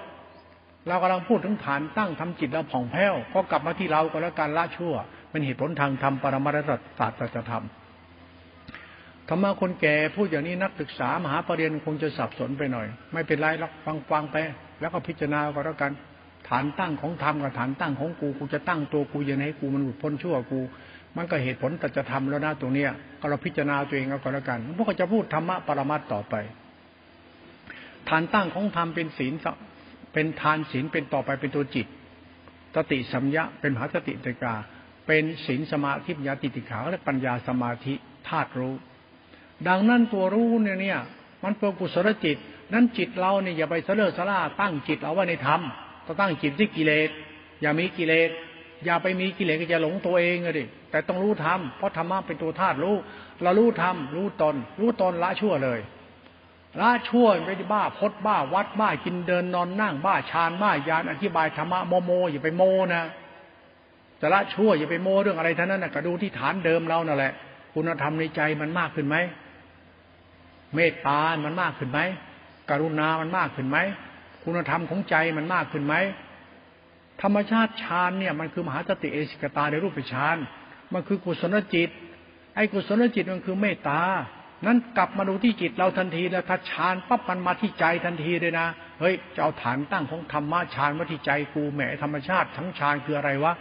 เรากำลังพูดถึงฐานตั้งทำจิตเราผ่องแผ้วก็กลับมาที่เราก็แล้วการละชั่ว เป็นเหตุผลทางธรรมปรมาศาสตร์จะทำธรรมะคนแก่พูดอย่างนี้นักศึกษามหาปรริญญาคงจะสับสนไปหน่อย ไม่เป็นไรหรอกฟังฟังไป แล้วก็พิจารณาก็แล้วกันฐานตั้งของธรรมกับฐานตั้งของกูกูจะตั้งตัวกูยังไงกูมันหลุดพ้นชั่วกู มันก็เหตุผลแต่จะทำแล้วนะตรงเนี้ยก็เราพิจารณาตัวเองก็แล้วกันพวกก็จะพูดธรรมะปรมัตต่อไป ฐานตั้งของธรรมเป็นศีล เป็นทานศีลเป็นต่อไปเป็นตัวจิตสติสัมยะเป็นมหาสติติกา เป็นศีลสมาธิปัญญาติติขาและปัญญาสมาธิธาตุรู้ ดังนั้นตัวรู้เนี่ยเนี่ย มันเป็นกุศลจิต นั้นจิตเราเนี่ยอย่าไปเสลอสล่าตั้งจิตเอาไว้ในธรรมต้องตั้งจิตที่กิเลสอย่ามีกิเลสอย่าไปมีกิเลสก็จะหลงตัวเองเลยแต่ต้องรู้ธรรมเพราะธรรมะเป็นตัวธาตุรู้เรารู้ธรรมรู้ตน รู้ตนละชั่วเลย ละชั่วไม่ได้บ้าพดบ้าวัดบ้ากินเดินนอนนั่งบ้าฌานบ้ายานอธิบายธรรมะโมโมอย่าไปโมนะจะละชั่วอย่าไปโมเรื่องอะไรท่านั้นนะก็ดูที่ฐานเดิมเรานั่นแหละคุณธรรมในใจมันมากขึ้นไหมเมตตา มันมากขึ้นไหมกรุณา มันมากขึ้นไหมคุณธรรมของใจมันมากขึ้นไหมธรรมชาติฌานเนี่ยมันคือมหาสติเอสิกตาในรูปฌานมันคือกุศลจิต ไอ้กุศลจิตมันคือเมตตา นั้นกลับมาดูที่จิตเราทันทีแล้วถ้าฌานปั๊บมันมาที่ใจทันทีเลยนะเฮ้ยจะเอาฐานตั้งของธรรมะฌานมาที่ใจกูแหมธรรมชาติ ทั้งฌานคืออะไรวะ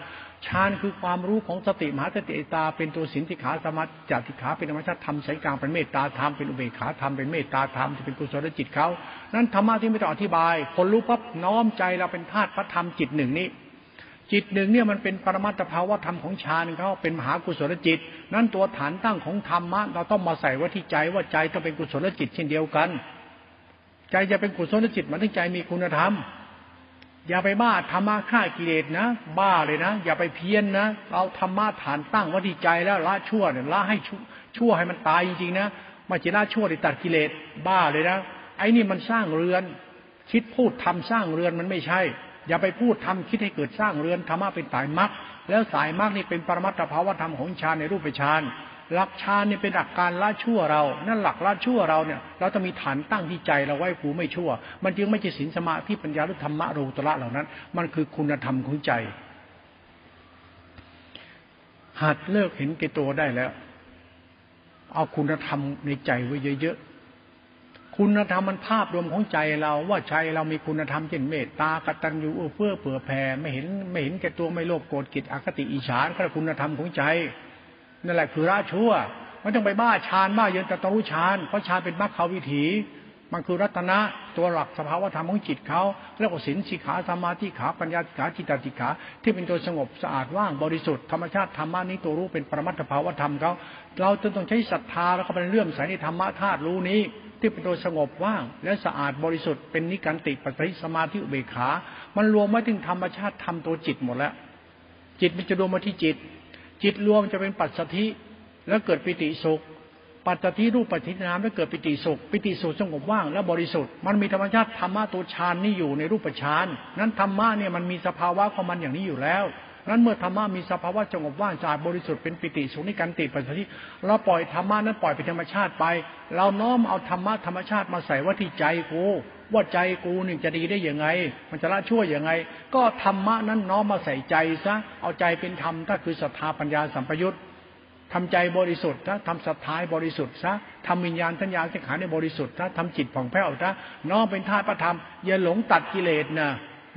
ฌานคือความรู้ของสติมหาสติตา เป็นตัวสินติขาสมาจติขาเป็นธรรมชาติธรรมสายกลางเป็นเมตตาธรรมเป็นอุเบกขาธรรมเป็นเมตตาธรรมจะเป็นกุศลจิตเขานั้นธรรมะที่ไม่ต้องอธิบาย คนรู้ปั๊บน้อมใจเราเป็นธาตุพระธรรมจิตหนึ่งนี้ จิตหนึ่งเนี่ยมันเป็นปรมัตถภาวะธรรมของฌานเขาเป็นมหากุศลจิต นั้นตัวฐานตั้งของธรรมะเราต้องมาใส่ไว้ที่ใจว่าใจต้องเป็นกุศลจิตเช่นเดียวกัน ใจจะเป็นกุศลจิตมันต้องใจมีคุณธรรม อย่าไปบ้าธรรมะฆ่ากิเลสนะ บ้าเลยนะ อย่าไปเพี้ยนนะเอาธรรมะฐานตั้งวัที่ใจแล้วละชั่วเนี่ยละให้ชั่วให้มันตายจริงๆนะมาจะละชั่วตัดกิเลสบ้าเลยนะไอ้นี่มันสร้างเรือน คิดพูดทำสร้างเรือนมันไม่ใช่ อย่าไปพูดทำคิดให้เกิดสร้างเรือนธรรมะเป็นสายมรรคแล้วสายมรรคนี่เป็นปรมัตถภาวธรรมของฌานในรูปฌานหลักฌานเนี่ยเป็นหลักการละชั่วเรา นั่นหลักละชั่วเราเนี่ย เราจะมีฐานตั้งที่ใจเราไว้กูไม่ชั่ว มันจึงไม่ใช่ศีลสมาธิปัญญาหรือธรรมะรูตระเหล่านั้น มันคือคุณธรรมของใจ หัดเลิกเห็นแก่ตัวได้แล้ว เอาคุณธรรมในใจไว้เยอะๆ คุณธรรมมันภาพรวมของใจเราว่าใจเรามีคุณธรรมเช่นเมตตากตัญญูเพื่อเผื่อแผ่ไม่เห็นไม่เห็นแก่ตัวไม่โลภโกรธกิจอคติอิจฉาคือคุณธรรมของใจนั่นแหละคือละชั่วไม่ต้องไปบ้าฌานบ้าเย็นแต่ต้องรู้ฌานเพราะฌานเป็นมรรควิถี มันคือรัตนะตัวหลักสภาวธรรมของจิตเขาเรียกว่าสินสิขาสมาธิขาปัญญาขาจิตตติขา ที่เป็นตัวสงบสะอาดว่างบริสุทธิ์ธรรมชาติธรรมะนี้ตัวรู้เป็นปรมัตถภาวธรรมเขาเราจะต้องใช้ศรัทธาแล้วก็เป็นเรื่องใส่ในธรรมะธาตุรู้นี้ ที่เป็นตัวสงบว่าง และสะอาดบริสุทธิ์เป็นนิการติปัจจัยสมาธิอุเบกขา มันรวมมาถึงธรรมชาติธรรมตัวจิตหมดแล้ว จิตมันจะรวมมาที่จิต จิตรวมจะเป็นปัจสถิแล้วเกิดปิติสุข ปัจจทิรูปปัจจินามแล้วเกิดปิติสุข ปิติสุขสงบว่าง และบริสุทธิ์ มันมีธรรมชาติธรรมะตัวฌานนี่อยู่ในรูปฌานนั้นธรรมะเนี่ยมันมีสภาวะของมันอย่างนี้อยู่แล้ว นั้นเมื่อธรรมะมีสภาวะสงบว่างสะอาดบริสุทธิ์เป็นปิติสุนิการติปัจจิเราปล่อยธรรมะนั้นปล่อยเป็นธรรมชาติไป เราน้อมเอาธรรมะธรรมชาติมาใส่ว่าที่ใจกูว่าใจกูนี่จะดีได้ยังไง มันจะละชั่วยังไง ก็ธรรมะนั้นน้อมมาใส่ใจซะเอาใจเป็นธรรมถ้าคือศรัทธาปัญญาสัมปยุตทำใจบริสุทธิ์ถ้าทำสัทธายบริสุทธิ์ซะทำวิญญาณทัญญาสังขาในบริสุทธิ์ถ้าทำจิตผ่องแผ้วถ้าน้อมเป็นธาตุประธรรมอย่าหลงตัดกิเลสนะ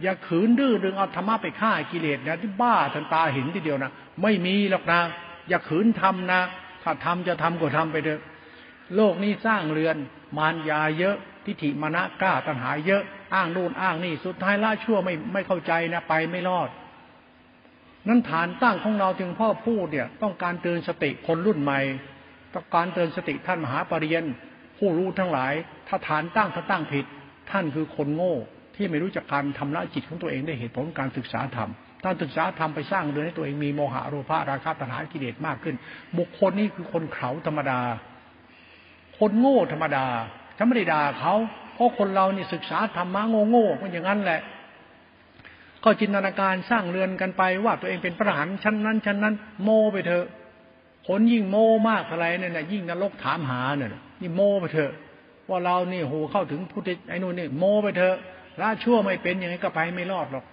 อย่าขืนดื้อดึงเอาธรรมะไปฆ่ากิเลสนะที่บ้าทันตาเห็นทีเดียวนะไม่มีหรอกนะอย่าขืนทำนะ ถ้าทำจะทำก็ทำไปเถอะโลกนี้สร้างเรือน มารยาเยอะ ทิฏฐิมณะกล้าตัณหาเยอะอ้างนู่นอ้างนี่สุดท้ายละชั่วไม่ไม่เข้าใจนะไปไม่รอด นั้นฐานตั้งของเราถึงพ่อพูดเนี่ย ต้องการเตือนสติคนรุ่นใหม่ ต้องการเตือนสติท่านมหาปรริญญาผู้รู้ทั้งหลาย ถ้าฐานตั้งถ้าตั้งผิด ท่านคือคนโง่ ที่ไม่รู้จักการทำละจิตของตัวเองได้เหตุผลการศึกษาธรรมถ้าศึกษาธรรมไปสร้างเรือนให้ตัวเองมีโมหะโลภะราคะตัณหากิเลสมากขึ้น บุคคลนี้คือคนเขาธรรมดา คนโง่ธรรมดาฉันไม่ได้ด่าเขาเพราะคนเรานี่ศึกษาธรรมะโง่โง่ก็อย่างนั้นแหละ ก็จินตนาการสร้างเรือนกันไปว่าตัวเองเป็นพระหันชั้นนั้นชั้นนั้น โมไปเถอะคนยิ่งโมมากอะไรเนี่ยนะยิ่งนรกถามหาเนี่ยนี่โมไปเถอะว่าเรานี่โหเข้าถึงพุทธไอ้นู่นนี่โมไปเถอะ ละชั่วไม่เป็นยังไงก็ไปไม่รอดหรอก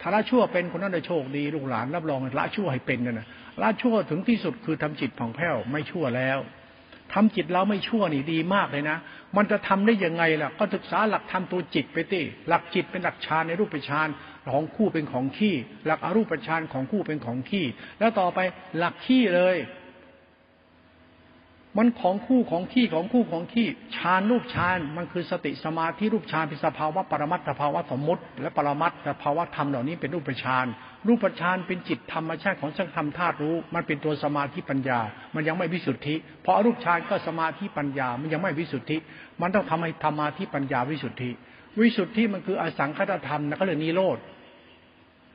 ถ้าละชั่วเป็นคนนั้นจะโชคดีลูกหลานรับรองละชั่วให้เป็นนะละชั่วถึงที่สุดคือทำจิตผ่องแผ้วไม่ชั่วแล้วทำจิตเราไม่ชั่วนี่ดีมากเลยนะ มันจะทำได้ยังไงล่ะ ก็ศึกษาหลักธรรมตัวจิตไปติหลักจิตเป็นหลักฌานในรูปฌานของคู่เป็นของขี้ หลักอรูปฌานของคู่เป็นของขี้ แล้วต่อไปหลักขี้เลย มันของคู่ของขี้ของคู่ของขี้ฌานรูปฌานมันคือสติสมาธิรูปฌานเป็นสภาวะปรมัตถภาวะสมมติ และปรมัตถภาวะธรรมเหล่านี้เป็นรูปฌานรูปฌานเป็นจิตธรรมชาติของสังธรรมธาตุรู้ มันเป็นตัวสมาธิปัญญา มันยังไม่วิสุทธิ เพราะรูปฌานก็สมาธิปัญญา มันยังไม่วิสุทธิ มันต้องทำให้ธรรมาธิปัญญาวิสุทธิ วิสุทธิมันคืออสังคตธรรมนะก็เลยนิโรธ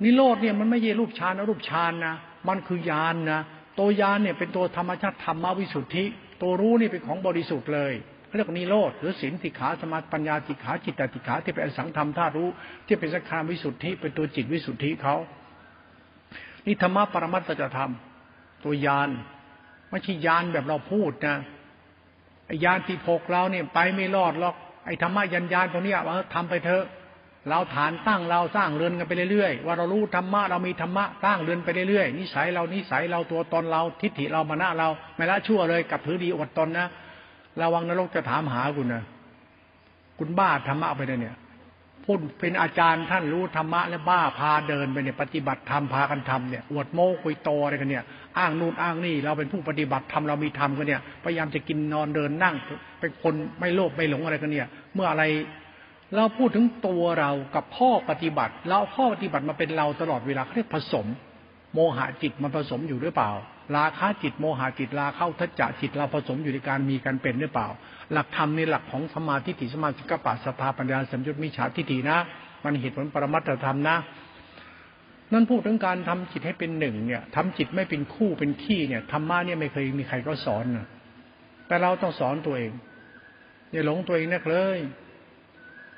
นิโรธเนี่ยมันไม่ใช่รูปฌานนะรูปฌานนะมันคือยานนะตัวยานเนี่ยเป็นตัวธรรมชาติธรรมวิสุทธิ ตัวรู้นี่เป็นของบริสุทธิ์เลยเรียกนิโรธหรือศีลติขาสมาปัญญาติขาจิตติขาที่เป็นสังธรรมธาตุรู้ ที่เป็นสังขารวิสุทธิเป็นตัวจิตวิสุทธิเขานี่ธรรมะปรมัตถธรรม ตัวยานไม่ใช่ยานแบบเราพูดนะไอ้ยานที่พกเราเนี่ยไปไม่รอดหรอกไอ้ธรรมะยันยานตรงนี้ว่าทำไปเถอะ เราฐานตั้งเราสร้างเรือนกันไปเรื่อยๆว่าเรารู้ธรรมะเรามีธรรมะตั้งเรือนไปเรื่อยๆนิสัยเรานิสัยเราตัวตนเราทิฏฐิเรามานะเราไม่ละชั่วเลยกับถือดีอดตนนะระวังนรกจะถามหาคุณนะคุณบ้าธรรมะไปเลยเนี่ยพูดเป็นอาจารย์ท่านรู้ธรรมะและบ้าพาเดินไปเนี่ยปฏิบัติธรรมพากันทำเนี่ยอวดโม้คุยโตอะไรกันเนี่ยอ้างนู่นอ้างนี่ เราเป็นผู้ปฏิบัติธรรมเรามีธรรมกันเนี่ยพยายามจะกินนอนเดินนั่งเป็นคนไม่โลภไม่หลงอะไรกันเนี่ย เมื่ออะไร เราพูดถึงตัวเรากับข้อปฏิบัติ เราข้อปฏิบัติมาเป็นเราตลอดเวลาเขาเรียกผสม โมหะจิตมันผสมอยู่หรือเปล่า ราคะจิตโมหะจิตราเข้าทัจจะจิตเราผสมอยู่ในการมีการเป็นหรือเปล่า หลักธรรมในหลักของสมาธิติสมาธิกปัสภาปัญญาสัมยุตมิจฉาทิฏฐินะ มันเหตุผลปรมัตถธรรมนะนั่นพูดถึงการทำจิตให้เป็นหนึ่งเนี่ยทำจิตไม่เป็นคู่เป็นขี้เนี่ยธรรมะเนี่ยไม่เคยมีใครก็สอนนะแต่เราต้องสอนตัวเองอย่าหลงตัวเองนักเลย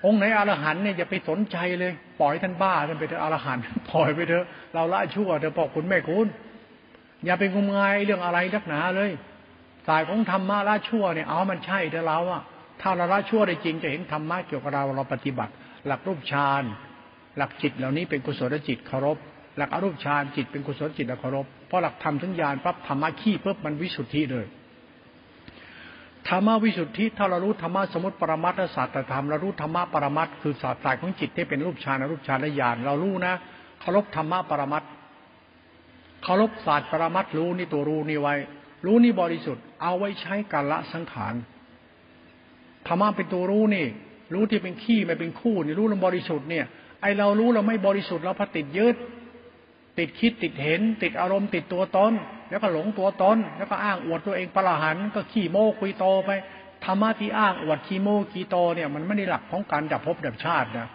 องค์ไหนอรหันเนี่ยอย่าไปสนใจเลย ปล่อยท่านบ้าท่านไปเถอะอรหันปล่อยไปเถอะเราละชั่วเถอะบอกคุณแม่คุณ อย่าไปงมงายเรื่องอะไรนักหนาเลย สายของธรรมะละชั่วเนี่ยเอามันใช่แต่เราอะถ้าเราละชั่วได้จริงจะเห็นธรรมะเกี่ยวกับเราเราปฏิบัติ หลักรูปฌานหลักจิตเหล่านี้เป็นกุศลจิตเคารพ หลักอรูปฌานจิตเป็นกุศลจิตเคารพเพราะหลักธรรมทั้งญาณปั๊บธรรมะขี้เพิ่มมันวิสุทธิเลย ธรรมวิสุทธิถ้าเรารู้ธรรมะสมุติปรมัตถศาสตรธรรมเรารู้ธรรมะปรมัตคือศาสตร์สายของจิตที่เป็นรูปฌานรูปฌานและญาณเรารู้นะเคารพธรรมะปรมัตเคารพศาสตร์ปรมัตรู้นี่ตัวรู้นี่ไว้ รู้นี่บริสุทธิ์ เอาไว้ใช้การละสังขารธรรมะเป็นตัวรู้นี่ รู้ที่เป็นขี้ไม่เป็นคู่นี่รู้ลำบริสุทธิ์เนี่ยไอเรารู้เราไม่บริสุทธิ์เราพติดยึด ติดคิดติดเห็น ติดอารมณ์ติดตัวตนแล้วก็หลงตัวตนแล้วก็อ้างอวดตัวเองประหันก็ขี้โม้คุยโตไปธรรมะที่อ้างอวดขี้โม้ขี้โตเนี่ยมันไม่ได้หลักของการดับภพดับชาตินะ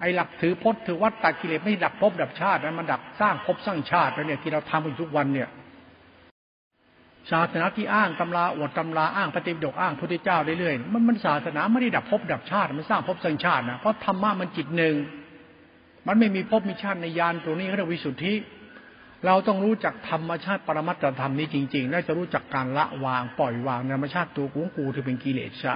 ไอ้หลักถือพจน์ถือวัดตัดกิเลสไม่ดับภพดับชาตินะมันดับสร้างภพสร้างชาติแล้วเนี่ยที่เราทำกันทุกวันเนี่ยศาสนาที่อ้างตำราอวดตำราอ้างปฏิบิดกอ้างพุทธเจ้าเรื่อยๆมันมันศาสนาไม่ได้ดับภพดับชาติ มันสร้างภพสร้างชาตินะเพราะธรรมะมันจิตหนึ่ง มันไม่มีภพมีชาติในยานตัวนี้เขาเรียกวิสุทธิ เราต้องรู้จักธรรมชาติปรมัตถธรรมนี้จริงๆและจะรู้จักการละวางปล่อยวางธรรมชาติตัวกูกูที่เป็นกิเลสช่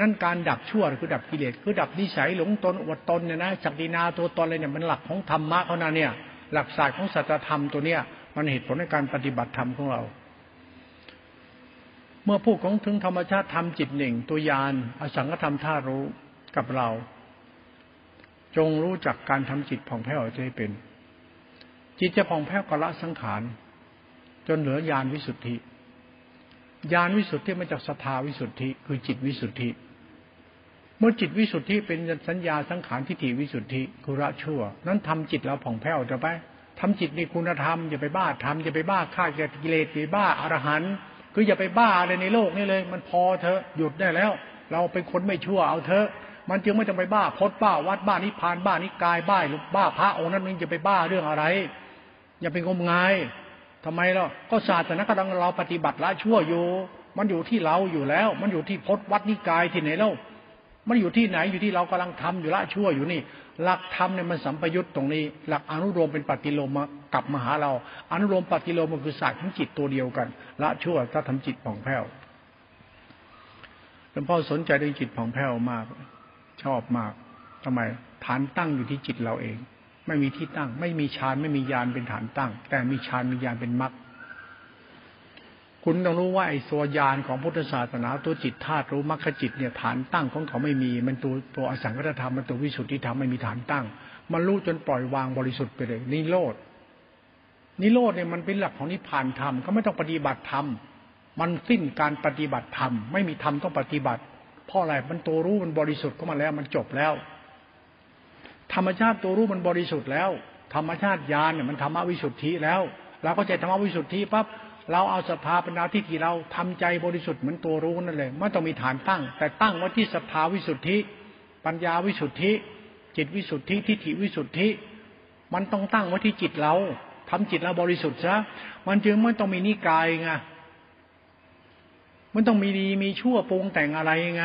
นั่นการดับชั่วคือดับกิเลสคือดับนิสัยหลงตนอวดตนเนี่ยนะจักดินาตัวตนอะไรเนี่ยมันหลักของธรรมะเขานะเนี่ย หลักศาสตร์ของสัจธรรมตัวเนี้ยมันเหตุผลในการปฏิบัติธรรมของเรา เมื่อพูดของถึงธรรมชาติธรรมจิตหนึ่งตัวยานอสังขธรรมท่ารู้กับเรา จงรู้จักการทำจิตผ่องแผ้วจะให้เป็น จิตจะผ่องแผ้วกละสังขาร จนเหลือญาณวิสุทธิญาณวิสุทธิมาจากศรัทธาวิสุทธิ คือจิตวิสุทธิ เมื่อจิตวิสุทธิเป็นสัญญาสังขารทิฏฐิวิสุทธิกุระชั่ว นั้นทำจิตเราผ่องแผ้วจะไปทำจิตในคุณธรรมอย่าไปบ้าทำอย่าไปบ้าฆ่าอย่ากิเลสอย่าบ้าอรหันต์คืออย่าไปบ้าอะไรในโลกนี้เลย มันพอเถอะหยุดได้แล้ว เราเป็นคนไม่ชั่วเอาเถอะ มันจึงไม่ต้องไปบ้าพดบ้าวัดบ้านิพานบ้านิกายบ้าหรือบ้าพระองค์นั้นมึงจะไปบ้าเรื่องอะไร อย่าไปงมงายทำไมล่ะก็ศาสนากำลังเราปฏิบัติละชั่วอยู่ มันอยู่ที่เราอยู่แล้ว มันอยู่ที่พดวัดนิกายที่ไหนเล่ามันอยู่ที่ไหนอยู่ที่เรากำลังทำอยู่ละชั่วอยู่นี่ หลักธรรมเนี่ยมันสัมปยุตตรงนี้ หลักอนุโลมเป็นปฏิโลมกลับมาหาเรา อนุโลมปฏิโลมมันคือศาสตร์ของจิตตัวเดียวกัน ละชั่วถ้าทำจิตผ่องแผ้วหลวงพ่อสนใจเรื่องจิตผ่องแผ้วมาก ชอบมากทำไมฐานตั้งอยู่ที่จิตเราเอง ไม่มีที่ตั้ง ไม่มีฌานไม่มียานเป็นฐานตั้ง แต่มีฌานมียานเป็นมรรคคุณต้องรู้ว่าไอ้ตัวยานของพุทธศาสนาตัวจิตธาตุรู้มรรคจิตเนี่ยฐานตั้งของเขาไม่มี มันตัวตัวอสังกัตธรรมมันตัววิสุทธิธรรมไม่มีฐานตั้ง มันรู้จนปล่อยวางบริสุทธิ์ไปเลยนิโรธนิโรธเนี่ยมันเป็นหลักของนิพพานธรรมก็ไม่ต้องปฏิบัติธรรมมันสิ้นการปฏิบัติธรรมไม่มีธรรมต้องปฏิบัติ เพราะอะไรมันตัวรู้มันบริสุทธิ์ก็มาแล้ว มันจบแล้ว ธรรมชาติตัวรู้มันบริสุทธิ์แล้ว ธรรมชาติญาณเนี่ยมันธรรมวิสุทธิแล้วเราก็ใจธรรมวิสุทธิปั๊บเราเอาศรัทธาปัญญาที่ที่เราทำใจบริสุทธิ์เหมือนตัวรู้นั่นเลยไม่ต้องมีฐานตั้ง แต่ตั้งไว้ที่ศรัทธาวิสุทธิ ปัญญาวิสุทธิ จิตวิสุทธิทิฏฐิวิสุทธิ มันต้องตั้งไว้ที่จิตเราทำจิตเราบริสุทธิ์ซะมันจึงไม่ต้องมีนิกายไง มันต้องมีดีมีชั่วปรุงแต่งอะไรไง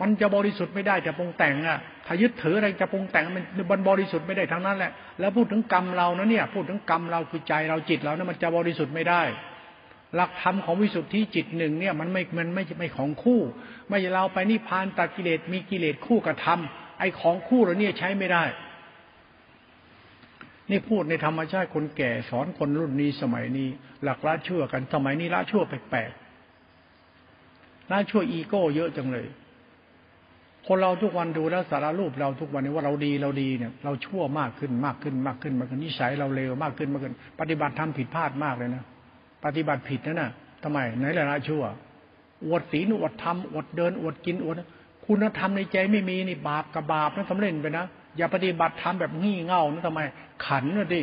มันจะบริสุทธิ์ไม่ได้แต่ปรุงแต่งอะถ้ายึดถืออะไรจะปรุงแต่งมันมันบริสุทธิ์ไม่ได้ทั้งนั้นแหละ แล้วพูดถึงกรรมเรานะเนี่ย พูดถึงกรรมเราคือใจเราจิตเรานะมันจะบริสุทธิ์ไม่ได้ หลักธรรมของวิสุทธิจิตหนึ่งเนี่ยมันไม่ มันไม่ไม่ของคู่ ไม่เราไปนิพพานตัดกิเลสมีกิเลสคู่กับธรรมไอ้ของคู่เราเนี่ยใช้ไม่ได้ นี่พูดในธรรมชาติคนแก่สอนคนรุ่นนี้สมัยนี้ หลักละชั่วกันสมัยนี้ละชั่วแปลกๆ ละชั่วอีโก้เยอะจังเลย คนเราทุกวันดูแล้วสารรูปเราทุกวันนี้ว่าเราดีเราดีเนี่ย เราชั่วมากขึ้นมากขึ้นมากขึ้นมากขึ้นนิสัยเราเลวมากขึ้นมากขึ้น ปฏิบัติทำผิดพลาดมากเลยนะปฏิบัติผิดนั่นน่ะทำไมไหนละละชั่วอวดศีลอวดธรรมอวดเดินอวดกินอวดคุณธรรมในใจไม่มีนี่บาปกับบาปนั่นสำเร็จไปนะอย่าปฏิบัติธรรมแบบงี่เง่านั่ทำไม ขันนะดิ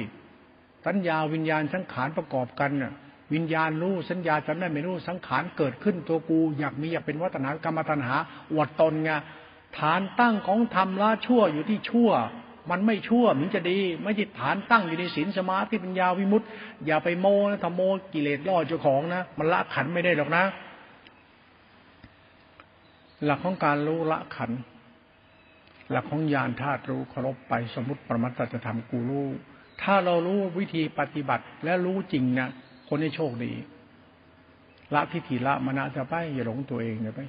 สัญญาวิญญาณสังขารประกอบกันน่ะ วิญญาณรู้สัญญาจำได้ไม่รู้สังขารเกิดขึ้นตัวกู อยากมีอยากเป็นวัฒนากรรมตัณหาอวดตนไงฐานตั้งของธรรมละชั่วอยู่ที่ชั่ว มันไม่ชั่วมันจะดี ไม่จิตฐานตั้งอยู่ในศีลสมาธิปัญญาวิมุตต์อย่าไปโมนะทำโมกิเลสล่อเจ้าของนะ มันละขันไม่ได้หรอกนะ หลักของการรู้ละขัน หลักของญาณธาตุรู้เคารพไปสมมติประมัตถธรรมกูรู้ถ้าเรารู้วิธีปฏิบัติและรู้จริงนะ คนนี้โชคดี ละทิฏฐิละมณะจะไป อย่าหลงตัวเองเลยไป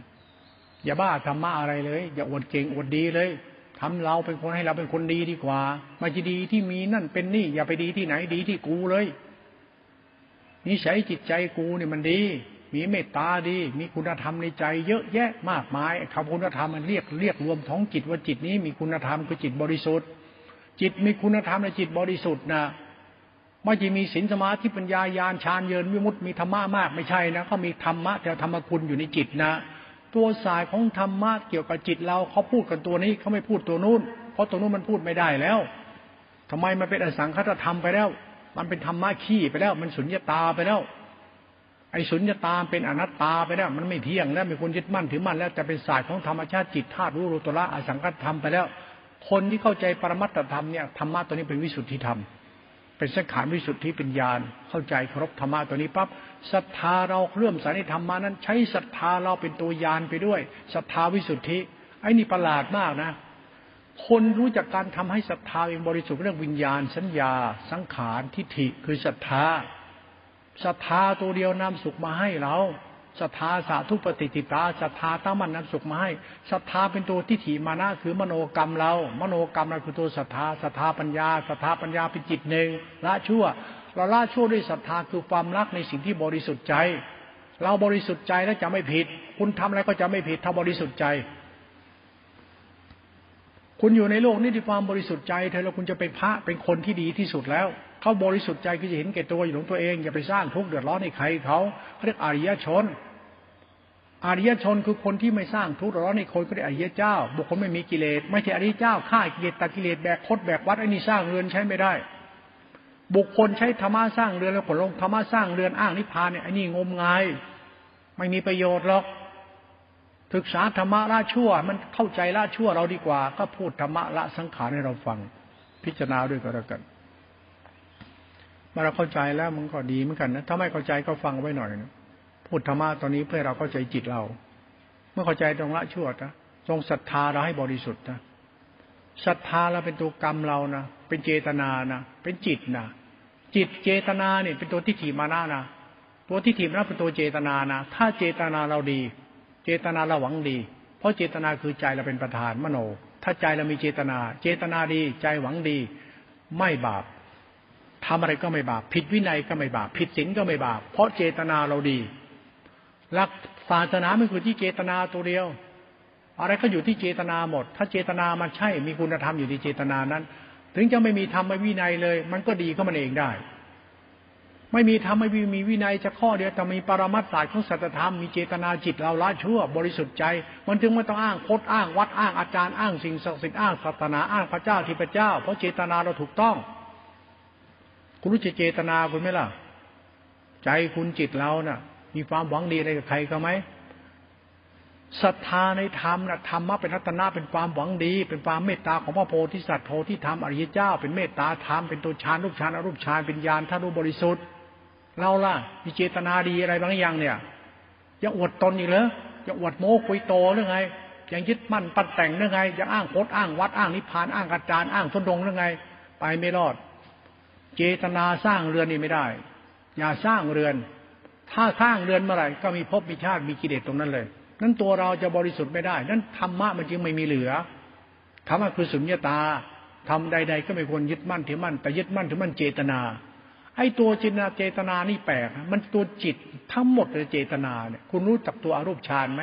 อย่าบ้าธรรมะอะไรเลย อย่าอวดเก่งอวดดีเลยทำเราเป็นคนให้เราเป็นคนดีดีกว่าไม่ใช่ดีที่มีนั่นเป็นนี่ อย่าไปดีที่ไหนดีที่กูเลยนิสัยจิตใจกูเนี่ยมันดี มีเมตตาดี มีคุณธรรมในใจ เยอะแยะมากมายคำคุณธรรมมันเรียกเรียกรวมท้องจิตว่าจิตนี้มีคุณธรรมคือจิตบริสุทธิ์ จิตมีคุณธรรมในจิตบริสุทธิ์นะ ไม่ใช่มีศีลสมาธิปัญญาญาณฌานเยินวิมุตติมีธรรมะมากไม่ใช่นะเขามีธรรมะแต่ธรรมคุณอยู่ในจิตนะ ตัวสายของธรรมะเกี่ยวกับจิตเราเขาพูดกันตัวนี้เขาไม่พูดตัวนู้น เพราะตัวนู้นมันพูดไม่ได้แล้วทำไมมันเป็นอสังคตธรรมไปแล้ว มันเป็นธรรมะขี้ไปแล้ว มันสุญญตาไปแล้ว ไอ้สุญญตาเป็นอนัตตาไปแล้ว มันไม่เที่ยงแล้วมีคนยึดมั่นถือมั่นแล้วจะเป็นศาสตร์ของธรรมชาติจิตธาตุรู้รูตระอสังคตธรรมไปแล้ว คนที่เข้าใจปรมัตถธรรมเนี่ยธรรมะตัวนี้เป็นวิสุทธิธรรม เป็นสังขารวิสุทธิเป็นญาณเข้าใจครบธรรมะตัวนี้ปั๊บศรัทธาเราเลื่อมใสในธรรมานั้น ใช้ศรัทธาเราเป็นตัวยานไปด้วยศรัทธาวิสุทธิไอ้นี่ประหลาดมากนะ คนรู้จักการทำให้ศรัทธาเป็นบริสุทธิ์เรื่องวิญญาณ สัญญา สังขารทิฏฐิคือศรัทธาศรัทธาตัวเดียวนำสุขมาให้เรา ศรัทธาสาธุปฏิติตาศรัทธาตั้งมั่นนำสุขมาให้ศรัทธาเป็นตัวทิฏฐิมานะคือมโนกรรมเรา มโนกรรมเราคือตัวศรัทธาศรัทธาปัญญาศรัทธาปัญญาเป็นจิตหนึ่งละชั่ว เราละชั่วด้วยศรัทธาคือความรักในสิ่งที่บริสุทธิ์ใจ เราบริสุทธิ์ใจแล้วจะไม่ผิด คุณทำอะไรก็จะไม่ผิดถ้าบริสุทธิ์ใจ คุณอยู่ในโลกนี้ด้วยความบริสุทธิ์ใจเธอแล้วคุณจะเป็นพระเป็นคนที่ดีที่สุดแล้ว เขาบริสุทธิ์ใจคือจะเห็นแก่ตัวอยู่ของตัวเองอย่าไปสร้างทุกข์เดือดร้อนให้ใครเขาเขาเรียกอริยชนอริยชนคือคนที่ไม่สร้างทุกข์ร้อนในคนก็ได้อริยเจ้า บุคคลไม่มีกิเลสไม่ใช่อริยเจ้าฆ่ากิเลสตัดกิเลสแบกคดแบกวัดไอ้นี่สร้างเรือนใช้ไม่ได้ บุคคลใช้ธรรมะสร้างเรือนแล้วผลลงธรรมะสร้างเรือนอ้างนิพพานเนี่ยไอ้นี่งมงาย ไม่มีประโยชน์หรอกศึกษาธรรมะละชั่ว มันเข้าใจละชั่วเราดีกว่า ก็พูดธรรมะละสังขารให้เราฟัง พิจารณาด้วยก็แล้วกัน เมื่อเราเข้าใจแล้วมันก็ดีเหมือนกันนะถ้าไม่เข้าใจก็ฟังไว้หน่อยนะพูดธรรมะตอนนี้เพื่อเราเข้าใจจิตเรา เมื่อเข้าใจตรงละชั่วนะทรงศรัทธาเราให้บริสุทธิ์นะศรัทธาเราเป็นตัวกรรมเรานะเป็นเจตนานะเป็นจิตนะจิตเจตนาเนี่ยเป็นตัวที่ถีมานะนะตัวที่ถีมานะเป็นตัวเจตนานะถ้าเจตนาเราดี เจตนาเราหวังดี เพราะเจตนาคือใจเราเป็นประธานมโน ถ้าใจเรามีเจตนา เจตนาดีใจหวังดี ไม่บาป ทำอะไรก็ไม่บาป ผิดวินัยก็ไม่บาป ผิดศีลก็ไม่บาป เพราะเจตนาเราดี หลักศาสนาไม่คือที่เจตนาตัวเดียว อะไรก็อยู่ที่เจตนาหมด ถ้าเจตนามันใช่ มีคุณธรรมอยู่ที่เจตนานั้น ถึงจะไม่มีธรรมไม่วินัยเลย มันก็ดีก็มันเองได้ ไม่มีธรรมไม่มีวินัยจะข้อเดียวแต่มีปรมัตถศาสตร์ของสัจธรรม มีเจตนาจิตเราละชั่ว บริสุทธิ์ใจ มันถึงไม่ต้องอ้างโคดอ้างวัดอ้างอาจารย์อ้างสิ่งศักดิ์สิทธิ์อ้างศาสนาอ้างพระเจ้าที่พระเจ้า เพราะเจตนาเราถูกต้อง คุณรู้เจตนาคุณไหมล่ะ ใจคุณจิตเรานะ่ะ มีความหวังดีอะไรกับใครก็ไหมศรัทธาในธรรมนะธรรมะเป็นรัตนะเป็นความหวังดี เป็นความเมตตาของพระโพธิสัตว์โพธิธรรมอริยเจ้า เป็นเมตตาธรรมเป็นตัวฌานรูปฌานอรูปฌานเป็นญาณท่ารู้บริสุทธิ์เราล่ะ มีเจตนาดีอะไรบางอย่างเนี่ยยังอวดตนอีกเหรอยังอวดโม้คุยโตหรือไงยังยึดมั่นปั้นแต่งหรือไงยังอ้างโคตอ้างวัดอ้างนิพพานอ้างอาจารย์อ้างทนดงหรือไง ไปไม่รอด เจตนาสร้างเรือนนี่ไม่ได้ อย่าสร้างเรือน ถ้าสร้างเรือนเมื่อไหร่ก็มีภพมีชาติมีกิเลสตรงนั้นเลยนั้นตัวเราจะบริสุทธิ์ไม่ได้ นั้นธรรมะมันจึงไม่มีเหลือธรรมะคือสุญญตาทำใด ๆ ก็ไม่ควรยึดมั่นถือมั่น แต่ยึดมั่นถือมั่นเจตนา ไอ้ตัวจินาเจตนานี่แปลกมันตัวจิตทั้งหมดเลยเจตนาเนี่ย คุณรู้จักตัวอารูปฌานไหม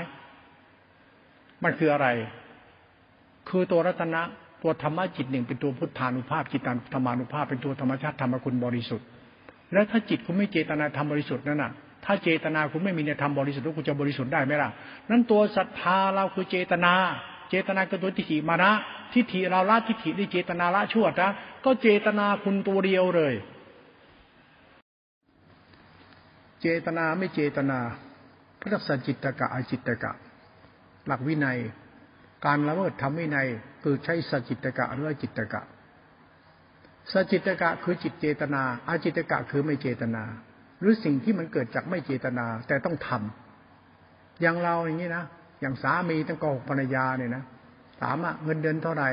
มันคืออะไร คือตัวรัตนะ ตัวธรรมะจิตหนึ่งเป็นตัวพุทธานุภาพจิตาธรรมานุภาพเป็นตัวธรรมชาติธรรมคุณบริสุทธิ์ แล้วถ้าจิตคุณไม่เจตนาธรรมบริสุทธิ์นั่นน่ะถ้าเจตนาคุณไม่มีในธรรมบริสุทธิ์คุณจะบริสุทธิ์ได้ไหมล่ะนั้นตัวศรัทธาเราคือเจตนา เจตนาคือตัวทิฏฐิมานะทิฏฐิเราละทิฏฐิด้วยเจตนาละชั่วนะก็เจตนาคุณตัวเดียวเลย เจตนาไม่เจตนาพระสัจจิตกะอจิตกะ หลักวินัย การละเมิดทำวินัยคือใช้สัจจิตกะหรือจิตกะสัจจิตกะคือจิตเจตนาอาจิตกะคือไม่เจตนา หรือสิ่งที่มันเกิดจากไม่เจตนาแต่ต้องทำอย่างเราอย่างนี้นะอย่างสามีต้องกหกภรรยาเนี่ยนะถามอะเงินเดือนเท่าไหร่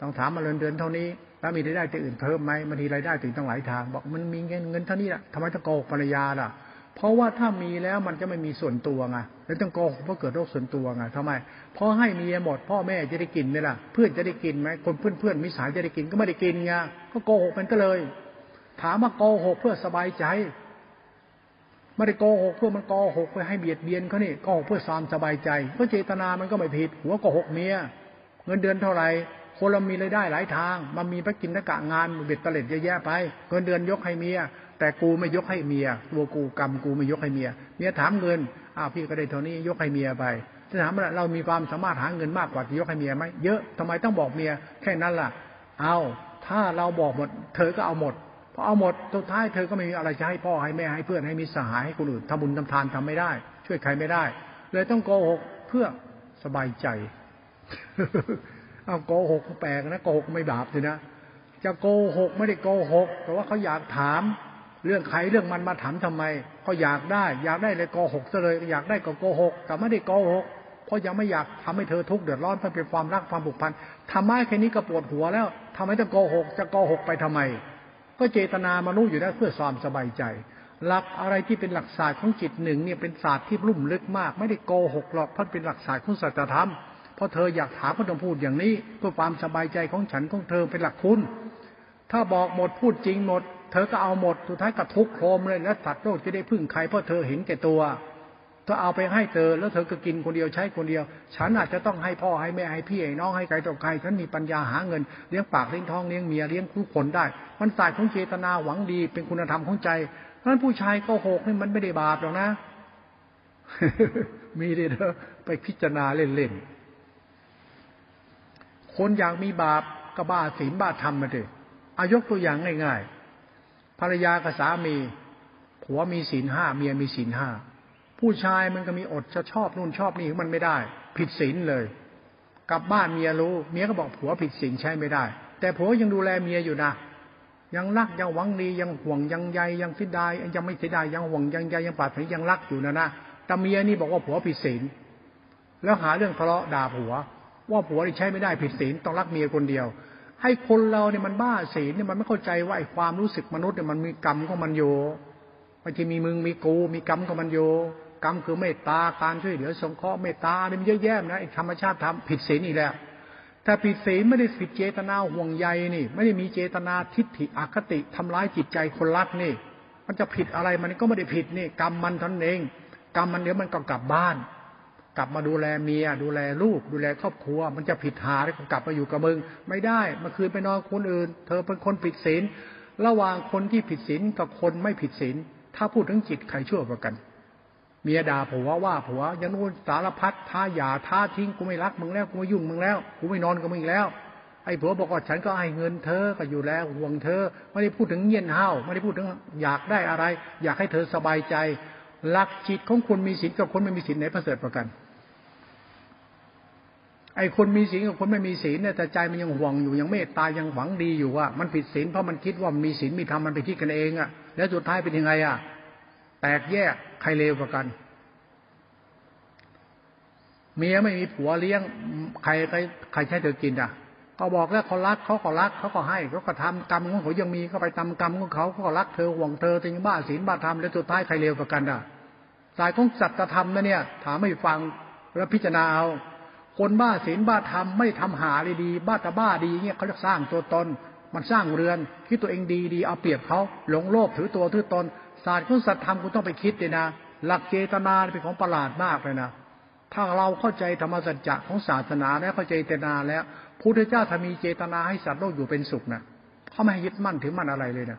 ต้องถามมาเงินเดือนเท่านี้ แล้วมีรายได้ที่อื่นเพิ่มไหมมันมีรายได้ถึงต้องหลายทาง บอกมันมีเงินเงินเท่านี้แหละทำไมต้องโกหกภรรยาล่ะ เพราะว่าถ้ามีแล้วมันจะไม่มีส่วนตัวไงแล้วต้องโกหกเพราะเกิดโรคส่วนตัวไงทำไมเพราะให้เมียหมด พ่อแม่จะได้กินไหมล่ะ เพื่อนจะได้กินไหมคนเพื่อนเพื่อนมิสายจะได้กินก็ไม่ได้กินไงก็โกหกมันก็เลย ถามว่าโกหกเพื่อสบายใจไม่ได้โกหกเพื่อมันโกหกเพื่อให้เบียดเบียนเขานี่โกหกเพื่อความสบายใจเพราะเจตนามันก็ไม่ผิด หัวโกหกเมียเงินเดือนเท่าไหร่คนเรามีรายได้หลายทาง มันมีพระกินนักะงานเบ็ดเตล็ดเยอะแยะไป เงินเดือนยกให้เมีย แต่กูไม่ยกให้เมียตัวกูกรรมกูไม่ยกให้เมีย เมียถามเงินอ้าวพี่ก็ได้เท่านี้ยกให้เมียไปจะถามว่าเรามีความสามารถหาเงินมากกว่าจะยกให้เมียไหมเยอะทำไมต้องบอกเมียแค่นั้นล่ะ เอาถ้าเราบอกหมด เธอก็เอาหมดพอเอาหมดสุดท้ายเธอก็ไม่มีอะไรจะให้พ่อให้แม่ให้เพื่อนให้มีสหายให้คนอื่นทำบุญทำทานทำไม่ได้ ช่วยใครไม่ได้ เลยต้องโกหกเพื่อสบายใจเอาโกหกแปลกนะโกหกไม่บาปเลยนะจะโกหกไม่ได้โกหก แต่ว่าเขาอยากถาม เรื่องใครเรื่องมันมาถามทำไมเขาอยากได้ อยากได้เลยโกหกซะเลยอยากได้ก็โกหกแต่ไม่ได้โกหกเพราะยังไม่อยากทำให้เธอทุกข์เดือดร้อนเพราะเป็นความรักความผูกพันทำไมแค่นี้ก็ปวดหัวแล้วทำไมต้องโกหกจะโกหกไปทำไม ก็เจตนามนุษย์อยู่ได้เพื่อความสบายใจ หลักอะไรที่เป็นหลักศาสตร์ของจิตหนึ่งเนี่ยเป็นศาสตร์ที่ลุ่มลึกมาก ไม่ได้โกหกหรอกเพราะเป็นหลักศาสตร์ของสัจธรรมเพราะเธออยากถามก็ต้องพูดอย่างนี้ เพื่อความสบายใจของฉันของเธอเป็นหลักคุณ ถ้าบอกหมดพูดจริงหมด เธอก็เอาหมดสุดท้ายก็ทุกโครมเลย แล้วสัตว์โลกจะได้พึ่งใครเพราะเธอเห็นแก่ตัวถ้าเอาไปให้เธอแล้วเธอก็กินคนเดียวใช้คนเดียว ฉันอาจจะต้องให้พ่อให้แม่ให้พี่ให้น้องให้ใครต่อใครฉันมีปัญญาหาเงินเลี้ยงปากเลี้ยงท้องเลี้ยงเมียเลี้ยงคู่คนได้ มันสายของเจตนาหวังดี เป็นคุณธรรมของใจเพราะนั้นผู้ชายโกหกนี่มันไม่ได้บาปหรอกนะ มีเด้อไปพิจารณาเล่นๆคนอยากมีบาปก็บ้าศีลบ้าธรรมมาดิอายกตัวอย่างง่ายๆ ภรรยากับสามี ผัวมีศีลห้าเมียมีศีลห้าผู้ชายมันก็มีอดจะชอบนู่นชอบนี่มันไม่ได้ ผิดศีลเลย กลับบ้านเมียรู้ เมียก็บอกผัวผิดศีลใช้ไม่ได้ แต่ผัวยังดูแลเมียอยู่นะยังรักยังหวังดียังห่วงยังใยยังเสียดายยังไม่เสียดายยังห่วงยังใยยังปรารถนายังรักอยู่นะนะแต่เมียนี่บอกว่าผัวผิดศีลแล้วหาเรื่องทะเลาะด่าผัว ว่าผัวนี่ใช้ไม่ได้ผิดศีลต้องรักเมียคนเดียว ให้คนเราเนี่ยมันบ้าศีลเนี่ยมันไม่เข้าใจว่าไอ้ความรู้สึกมนุษย์เนี่ยมันมีกรรมของมันอยู่ไม่ใช่มีมึงมีกูมีกรรมของมันอยู่กรรมคือเมตตาการช่วยเหลือสงเคราะห์เมตตาเนี่ยมันเยอะแยะนะไอ้ธรรมชาติทำผิดศีลนี่แหละถ้าผิดศีลไม่ได้ผิดเจตนาห่วงใยนี่ ไม่ได้มีเจตนาทิฏฐิอคติทำร้ายจิตใจคนรักนี่ มันจะผิดอะไรมันก็ไม่ได้ผิดนี่ กรรมมันท่านเอง กรรมมันเดี๋ยวมันก็กลับบ้าน กลับมาดูแลเมีย ดูแลลูก ดูแลครอบครัว มันจะผิดหาแล้วกลับมาอยู่กับมึง ไม่ได้มาคืนไปนอนคนอื่น เธอเป็นคนผิดศีลระหว่างคนที่ผิดศีลกับคนไม่ผิดศีลถ้าพูดถึงจิตใครชั่วกว่ากัน เมียด่าผัวว่าผัวยังนู่นสารพัดท้าหย่าท้าทิ้งกูไม่รักมึงแล้วกูไม่ยุ่งมึงแล้วกูไม่นอนกับมึงแล้วไอ้ผัวบอกว่าฉันก็ให้เงินเธอก็อยู่แล้วห่วงเธอ ไม่ได้พูดถึงเงียนห้าไม่ได้พูดถึงอยากได้อะไร อยากให้เธอสบายใจหลักจิตของคนมีศีลกับคนไม่มีศีลไหนประเสริฐกว่ากัน ไอ้คนมีศีลกับคนไม่มีศีลเนี่ยแต่ใจมันยังห่วงอยู่ยังเมตตายังหวังดีอยู่ว่า มันผิดศีลเพราะมันคิดว่ามีศีลมีธรรมมันไปคิดกันเองอะแล้วสุดท้ายเป็นยังไงอะแตกแยกใครเลวกว่ากัน เมียไม่มีผัวเลี้ยง ใครใครใครใช้เธอกินอะ ก็บอกแล้วเขารักเขาก็รักเขาก็ให้เขาก็ทำกรรมของเขายังมีก็ไปทำกรรมของเขาเขาก็รักเธอห่วงเธอถึงบ้าศีลบ้าธรรมแล้วสุดท้ายใครเลวกว่ากันอะสายของสัจธรรมนะเนี่ย ถามไม่ฟังแล้วพิจารณาเอา คนบ้าศีลบ้าธรรมไม่ทำหาเลยดี บ้าตาบ้าดีเงี้ยเขาจะสร้างตัวตน มันสร้างเรือน คิดตัวเองดีดีเอาเปรียบเขาหลงโลภถือตัวถือตนศาสตร์ของสัจธรรมคุณต้องไปคิดเลยนะ หลักเจตนาเป็นของประหลาดมากเลยนะถ้าเราเข้าใจธรรมสัจจะของศาสนาแล้วเข้าใจเจตนาแล้วพุทธเจ้าถ้ามีเจตนาให้สัตว์โลกอยู่เป็นสุขนะเขาไม่ยึดมั่นถือมั่นอะไรเลยนะ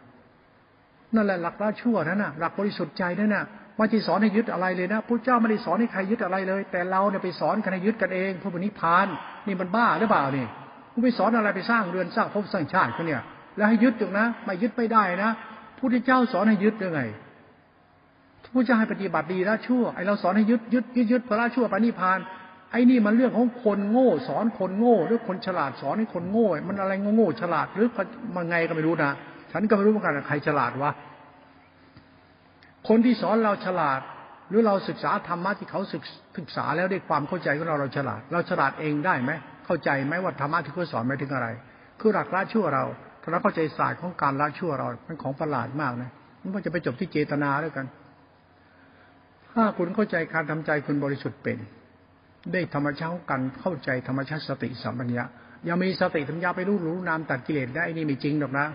นั่นแหละหลักละชั่วนั่นนะหลักบริสุทธิ์ใจนั่นนะ ว่าที่สอนให้ยึดอะไรเลยนะพระเจ้าไม่ได้สอนให้ใครยึดอะไรเลย แต่เราเนี่ยไปสอนใครยึดกันเองพระบุญนิพานนี่มันบ้าหรือเปล่านี่คุณไปสอนอะไรไปสร้างเรือนสร้างภพสร้างชาติเขาเนี่ย แล้วให้ยึดอยู่นะไม่ยึดไม่ได้นะพุทธเจ้าสอนให้ยึดยังไงพระเจ้าให้ปฏิบัติดีละชั่วไอเราสอนให้ยึดยึดยึดยึดพระชั่วปณิพานไอ้นี่มันเรื่องของคนโง่ สอนคนโง่ หรือคนฉลาดสอนให้คนโง่ มันอะไรโง่ฉลาดหรือมันไงก็ไม่รู้นะฉันก็ไม่รู้เหมือนกันใครฉลาดวะ คนที่สอนเราฉลาด หรือเราศึกษาธรรมะที่เขาศึกศึกษาแล้วได้ความเข้าใจของเราเราฉลาด เราฉลาดเองได้ไหมเข้าใจไหมว่าธรรมะที่เขาสอนหมายถึงอะไร คือหลักละชั่วเราถ้าเราเข้าใจศาสตร์ของการละชั่วเราเป็นของประหลาดมากนะมันจะไปจบที่เจตนาแล้วกัน ถ้าคุณเข้าใจการทำใจคุณบริสุทธิ์เป็น ได้ธรรมชาติกันเข้าใจธรรมชาติสติสัมปัญญะยังมีสติสัมยาไปรู้รู้นามตัดกิเลสได้นี่ไม่จริงหรอกนะ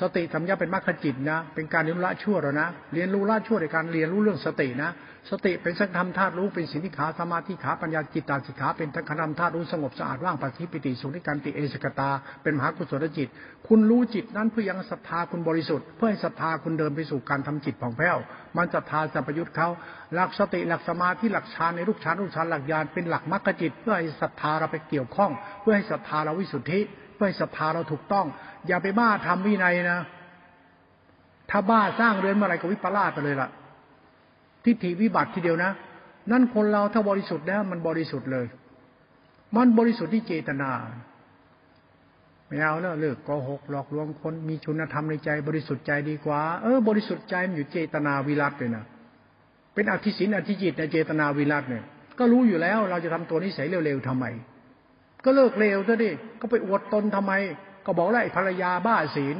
สติสัมยาเป็นมรรคจิตนะ เป็นการเรียนรู้ละชั่วแล้วนะ เรียนรู้ละชั่วในการเรียนรู้เรื่องสตินะ สติเป็นสังธรรมธาตุรู้เป็นสินิขาสมาธิขาปัญญาจิตตาสิขาเป็นทังคธรรมธาตุรู้สงบสะอาดว่างปัจจิปิติสุนิการติเอสกตา เป็นมหากุศลจิต คุณรู้จิตนั้นเพื่อยังศรัทธาคุณบริสุทธิ์ เพื่อให้ศรัทธาคุณเดินไปสู่การทำจิตผ่องแผ้ว มันศรัทธาจะประยุทธ์เขาหลักสติหลักสมาธิหลักฌานในรูปฌานรูปฌานหลักญาณเป็นหลักมรรคจิต เพื่อให้ศรัทธาเราไปเกี่ยวข้อง เพื่อให้ศรัทธาเราวิสุทธิ เพื่อให้ศรัทธาเราถูกต้อง อย่าไปบ้าทำวินัยนะ ถ้าบ้าสร้างเรือนเมื่อไรก็วิปลาสไปเลยล่ะ ทิฏฐิวิบัติทีเดียวนะ นั่นคนเราถ้าบริสุทธิ์แล้วมันบริสุทธิ์เลย มันบริสุทธิ์ที่เจตนาไม่เอาแล้วเลิกโกหกหลอกลวงคนมีชุนธรรมในใจ บริสุทธิ์ใจดีกว่า เออ บริสุทธิ์ใจมันอยู่เจตนาวิรัตเลยนะเป็นอธิสินอธิจิตในเจตนาวิรัตเนี่ย ก็รู้อยู่แล้ว เราจะทำตัวนิสัยเร็วๆทำไม ก็เลิกเร็วซะดิก็ไปอวดตนทำไม ก็บอกแล้วไอ้ภรรยาบ้าศีล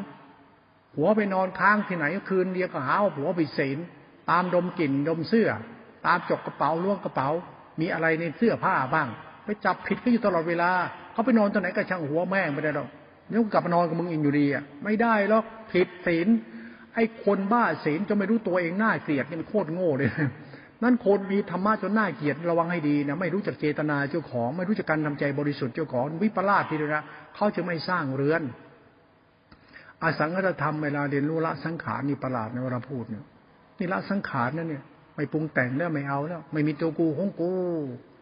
ผัวไปนอนค้างที่ไหนคืนเดียวก็หาว่าผัวผิดศีลตามดมกลิ่นดมเสื้อ ตามจกกระเป๋าล้วงกระเป๋า มีอะไรในเสื้อผ้าบ้าง ไปจับผิดก็อยู่ตลอดเวลา เขาไปนอนตอนไหนก็ช่างหัวแม่งไม่ได้หรอกเนี่กลับมานอนกับมึงอีกอยู่ดีอะไม่ได้หรอกผิดศีลไอ้คนบ้าศีลจะไม่รู้ตัวเองน่าเกลียดนี่มันโคตรโง่เลย นั่นคนมีธรรมะจนน่าเกลียดระวังให้ดีนะไม่รู้จักเจตนาเจ้าของ ไม่รู้จักการทำใจบริสุทธิ์เจ้าของวิปลาสทีเดียวนะเขาจะไม่สร้างเรือน อสังขตธรรมเวลาเรียนรู้ละสังขารนี่ประหลาดในเวลาพูดเนี่ยนี่ละสังขารนั่นเนี่ยไม่ปรุงแต่งแล้วไม่เอาแล้ว ไม่มีตัวกูของกู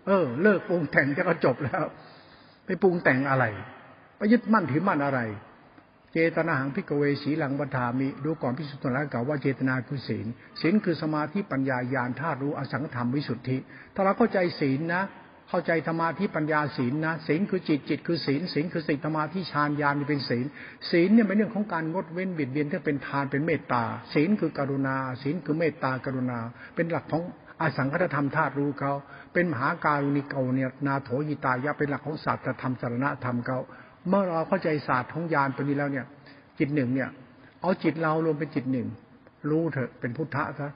เออ เลิกปรุงแต่งจะก็จบแล้ว ไปปรุงแต่งอะไร ไปยึดมั่นถือมั่นอะไร เจตนาหังพิกเวสีหลังบัฏามิดูก่อนพิสุทธิ์แล้วกล่าวว่าเจตนาคือศีลศีลคือสมาธิปัญญาญาณธาตุรู้อสังธรรมวิสุทธิ ถ้าเราเข้าใจศีลนะ เข้าใจธรรมาธิปัญญาศีลนะศีลคือจิตจิตคือศีลศีลคือสิ่งธรรมาธิฌานญาณเป็นศีลศีลเนี่ยเป็นเรื่องของการงดเว้นบิดเบียนที่เป็นทานเป็นเมตตาศีลคือกรุณา ศีลคือเมตตากรุณา เป็นหลักของอสังคตธรรมธาตุรู้เขาเป็นมหาการุณิโกเนี่ยนาโถยิตายะเป็นหลักของศาสตรธรรมสารณธรรมเขา เมื่อเราเข้าใจศาสตร์ของญาณตัวนี้แล้วเนี่ย จิตหนึ่งเนี่ย เอาจิตเรารวมเป็นจิตหนึ่งรู้เถอะเป็นพุทธะซะ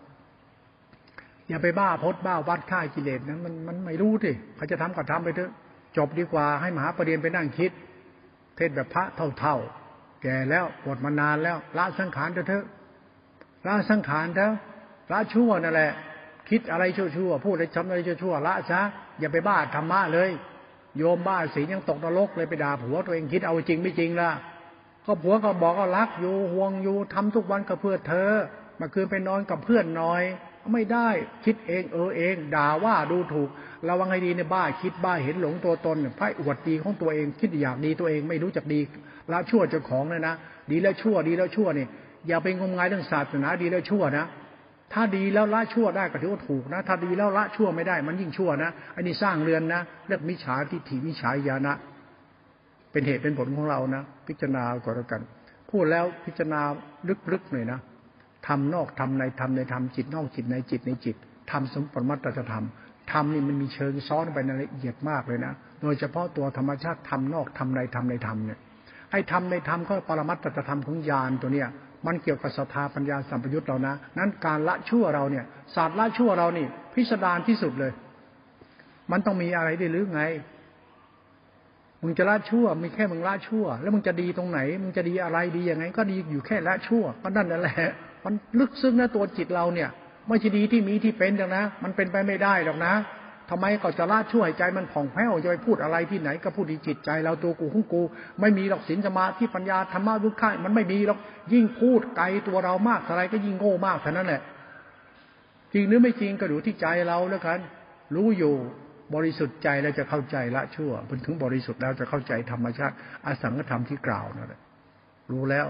อย่าไปบ้าพดบ้าวัดค่ากิเลสนะมันมันไม่รู้สิเขาจะทำก็ทำไปเถอะ จบดีกว่าให้มหาปรริญญาไปนั่งคิด เทศแบบพระเท่าๆแก่แล้วปวดมานานแล้วละสังขารเถอะละสังขารเถอะละชั่วนั่นแหละ คิดอะไรชั่วๆพูดอะไรทำอะไรชั่วๆละซะอย่าไปบ้าธรรมะเลย โยมบ้าศีลยังตกนรกเลยไปด่าผัวตัวเองคิดเอาจริงไม่จริงล่ะ ก็ผัวก็บอกก็รักอยู่ห่วงอยู่ทำทุกวันก็เพื่อเธอมาคืนไปนอนกับเพื่อนน้อย ไม่ได้คิดเองเออเอง ด่าว่าดูถูก ระวังให้ดีในบ้าคิดบ้าเห็นหลงตัวตนไพ่อวดดีของตัวเองคิดอยากดีตัวเองไม่รู้จักดีละชั่วเจ้าของเลยนะดีแล้วชั่วดีแล้วชั่วนี่อย่าไปงมงายเรื่องศาสนาดีแล้วชั่วนะ ถ้าดีแล้วละชั่วได้ก็ถือว่าถูกนะ ถ้าดีแล้วละชั่วไม่ได้ มันยิ่งชั่วนะอันนี้สร้างเรือนนะเรียกมิจฉาทิฏฐิมิจฉาญาณะเป็นเหตุเป็นผลของเรานะ พิจารณาก่อนแล้วกัน พูดแล้วพิจารณาลึกๆหน่อยนะทำนอกทำในทำในทำจิตนอกจิตในจิตในจิตทำสมปรมัตตธรรมทำนี่มันมีเชิงซ้อนไปในละเอียดมากเลยนะ โดยเฉพาะตัวธรรมชาติทำนอกทำในทำในธรรมเนี่ยไอ้ทำในธรรมก็ปรมัตตธรรมของญาณตัวเนี้ย มันเกี่ยวกับศรัทธาปัญญาสัมปยุตเรานะ นั้นการละชั่วเราเนี่ยศาสตร์ละชั่วเรานี่พิสดารที่สุดเลย มันต้องมีอะไรได้หรือไง มึงจะละชั่ว มีแค่มึงละชั่ว แล้วมึงจะดีตรงไหน มึงจะดีอะไรดียังไง ก็ดีอยู่แค่ละชั่วก็นั่นนั่นแหละ มันลึกซึ้งนะตัวจิตเราเนี่ย ไม่ใช่ดีที่มีที่เป็นหรอกนะ มันเป็นไปไม่ได้หรอกนะ ทำไมก็จะละช่วยใจมันผ่องแผ้วจะไปพูดอะไรที่ไหนก็พูดที่จิตใจ เราตัวกูของกู ไม่มีหรอกศีลสมาธิปัญญาธรรมะวุฒิมันไม่มีหรอกยิ่งพูดไกลตัวเรามากเท่าไรก็ยิ่งโง่มากเท่านั้นแหละ จริงหรือไม่จริงก็อยู่ที่ใจเราแล้วกันรู้อยู่บริสุทธิ์ใจแล้วจะเข้าใจละชั่วพอถึงบริสุทธิ์แล้วจะเข้าใจธรรมชาติอสังขธรรมที่กล่าวนั่นแหละรู้แล้ว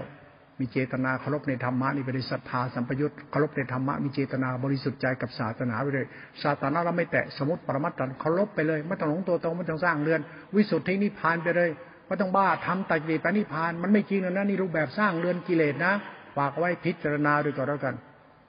มีเจตนาเคารพในธรรมะนี่ไปเลยศรัทธาสัมปยุตเคารพในธรรมะมีเจตนาบริสุทธิ์ใจกับศาสนาไปเลยศาสนาเราไม่แตะสมมติปรมัตถ์เคารพไปเลยไม่ต้องหลงตัวตนไม่ต้องสร้างเรือน วิสุทธินิพพานไปเลยไม่ต้องบ้าทำตัดกิเลสไปนิพพานมันไม่จริงนะนี่รูปแบบสร้างเรือนกิเลสนะฝากไว้พิจารณาด้วยก็แล้วกัน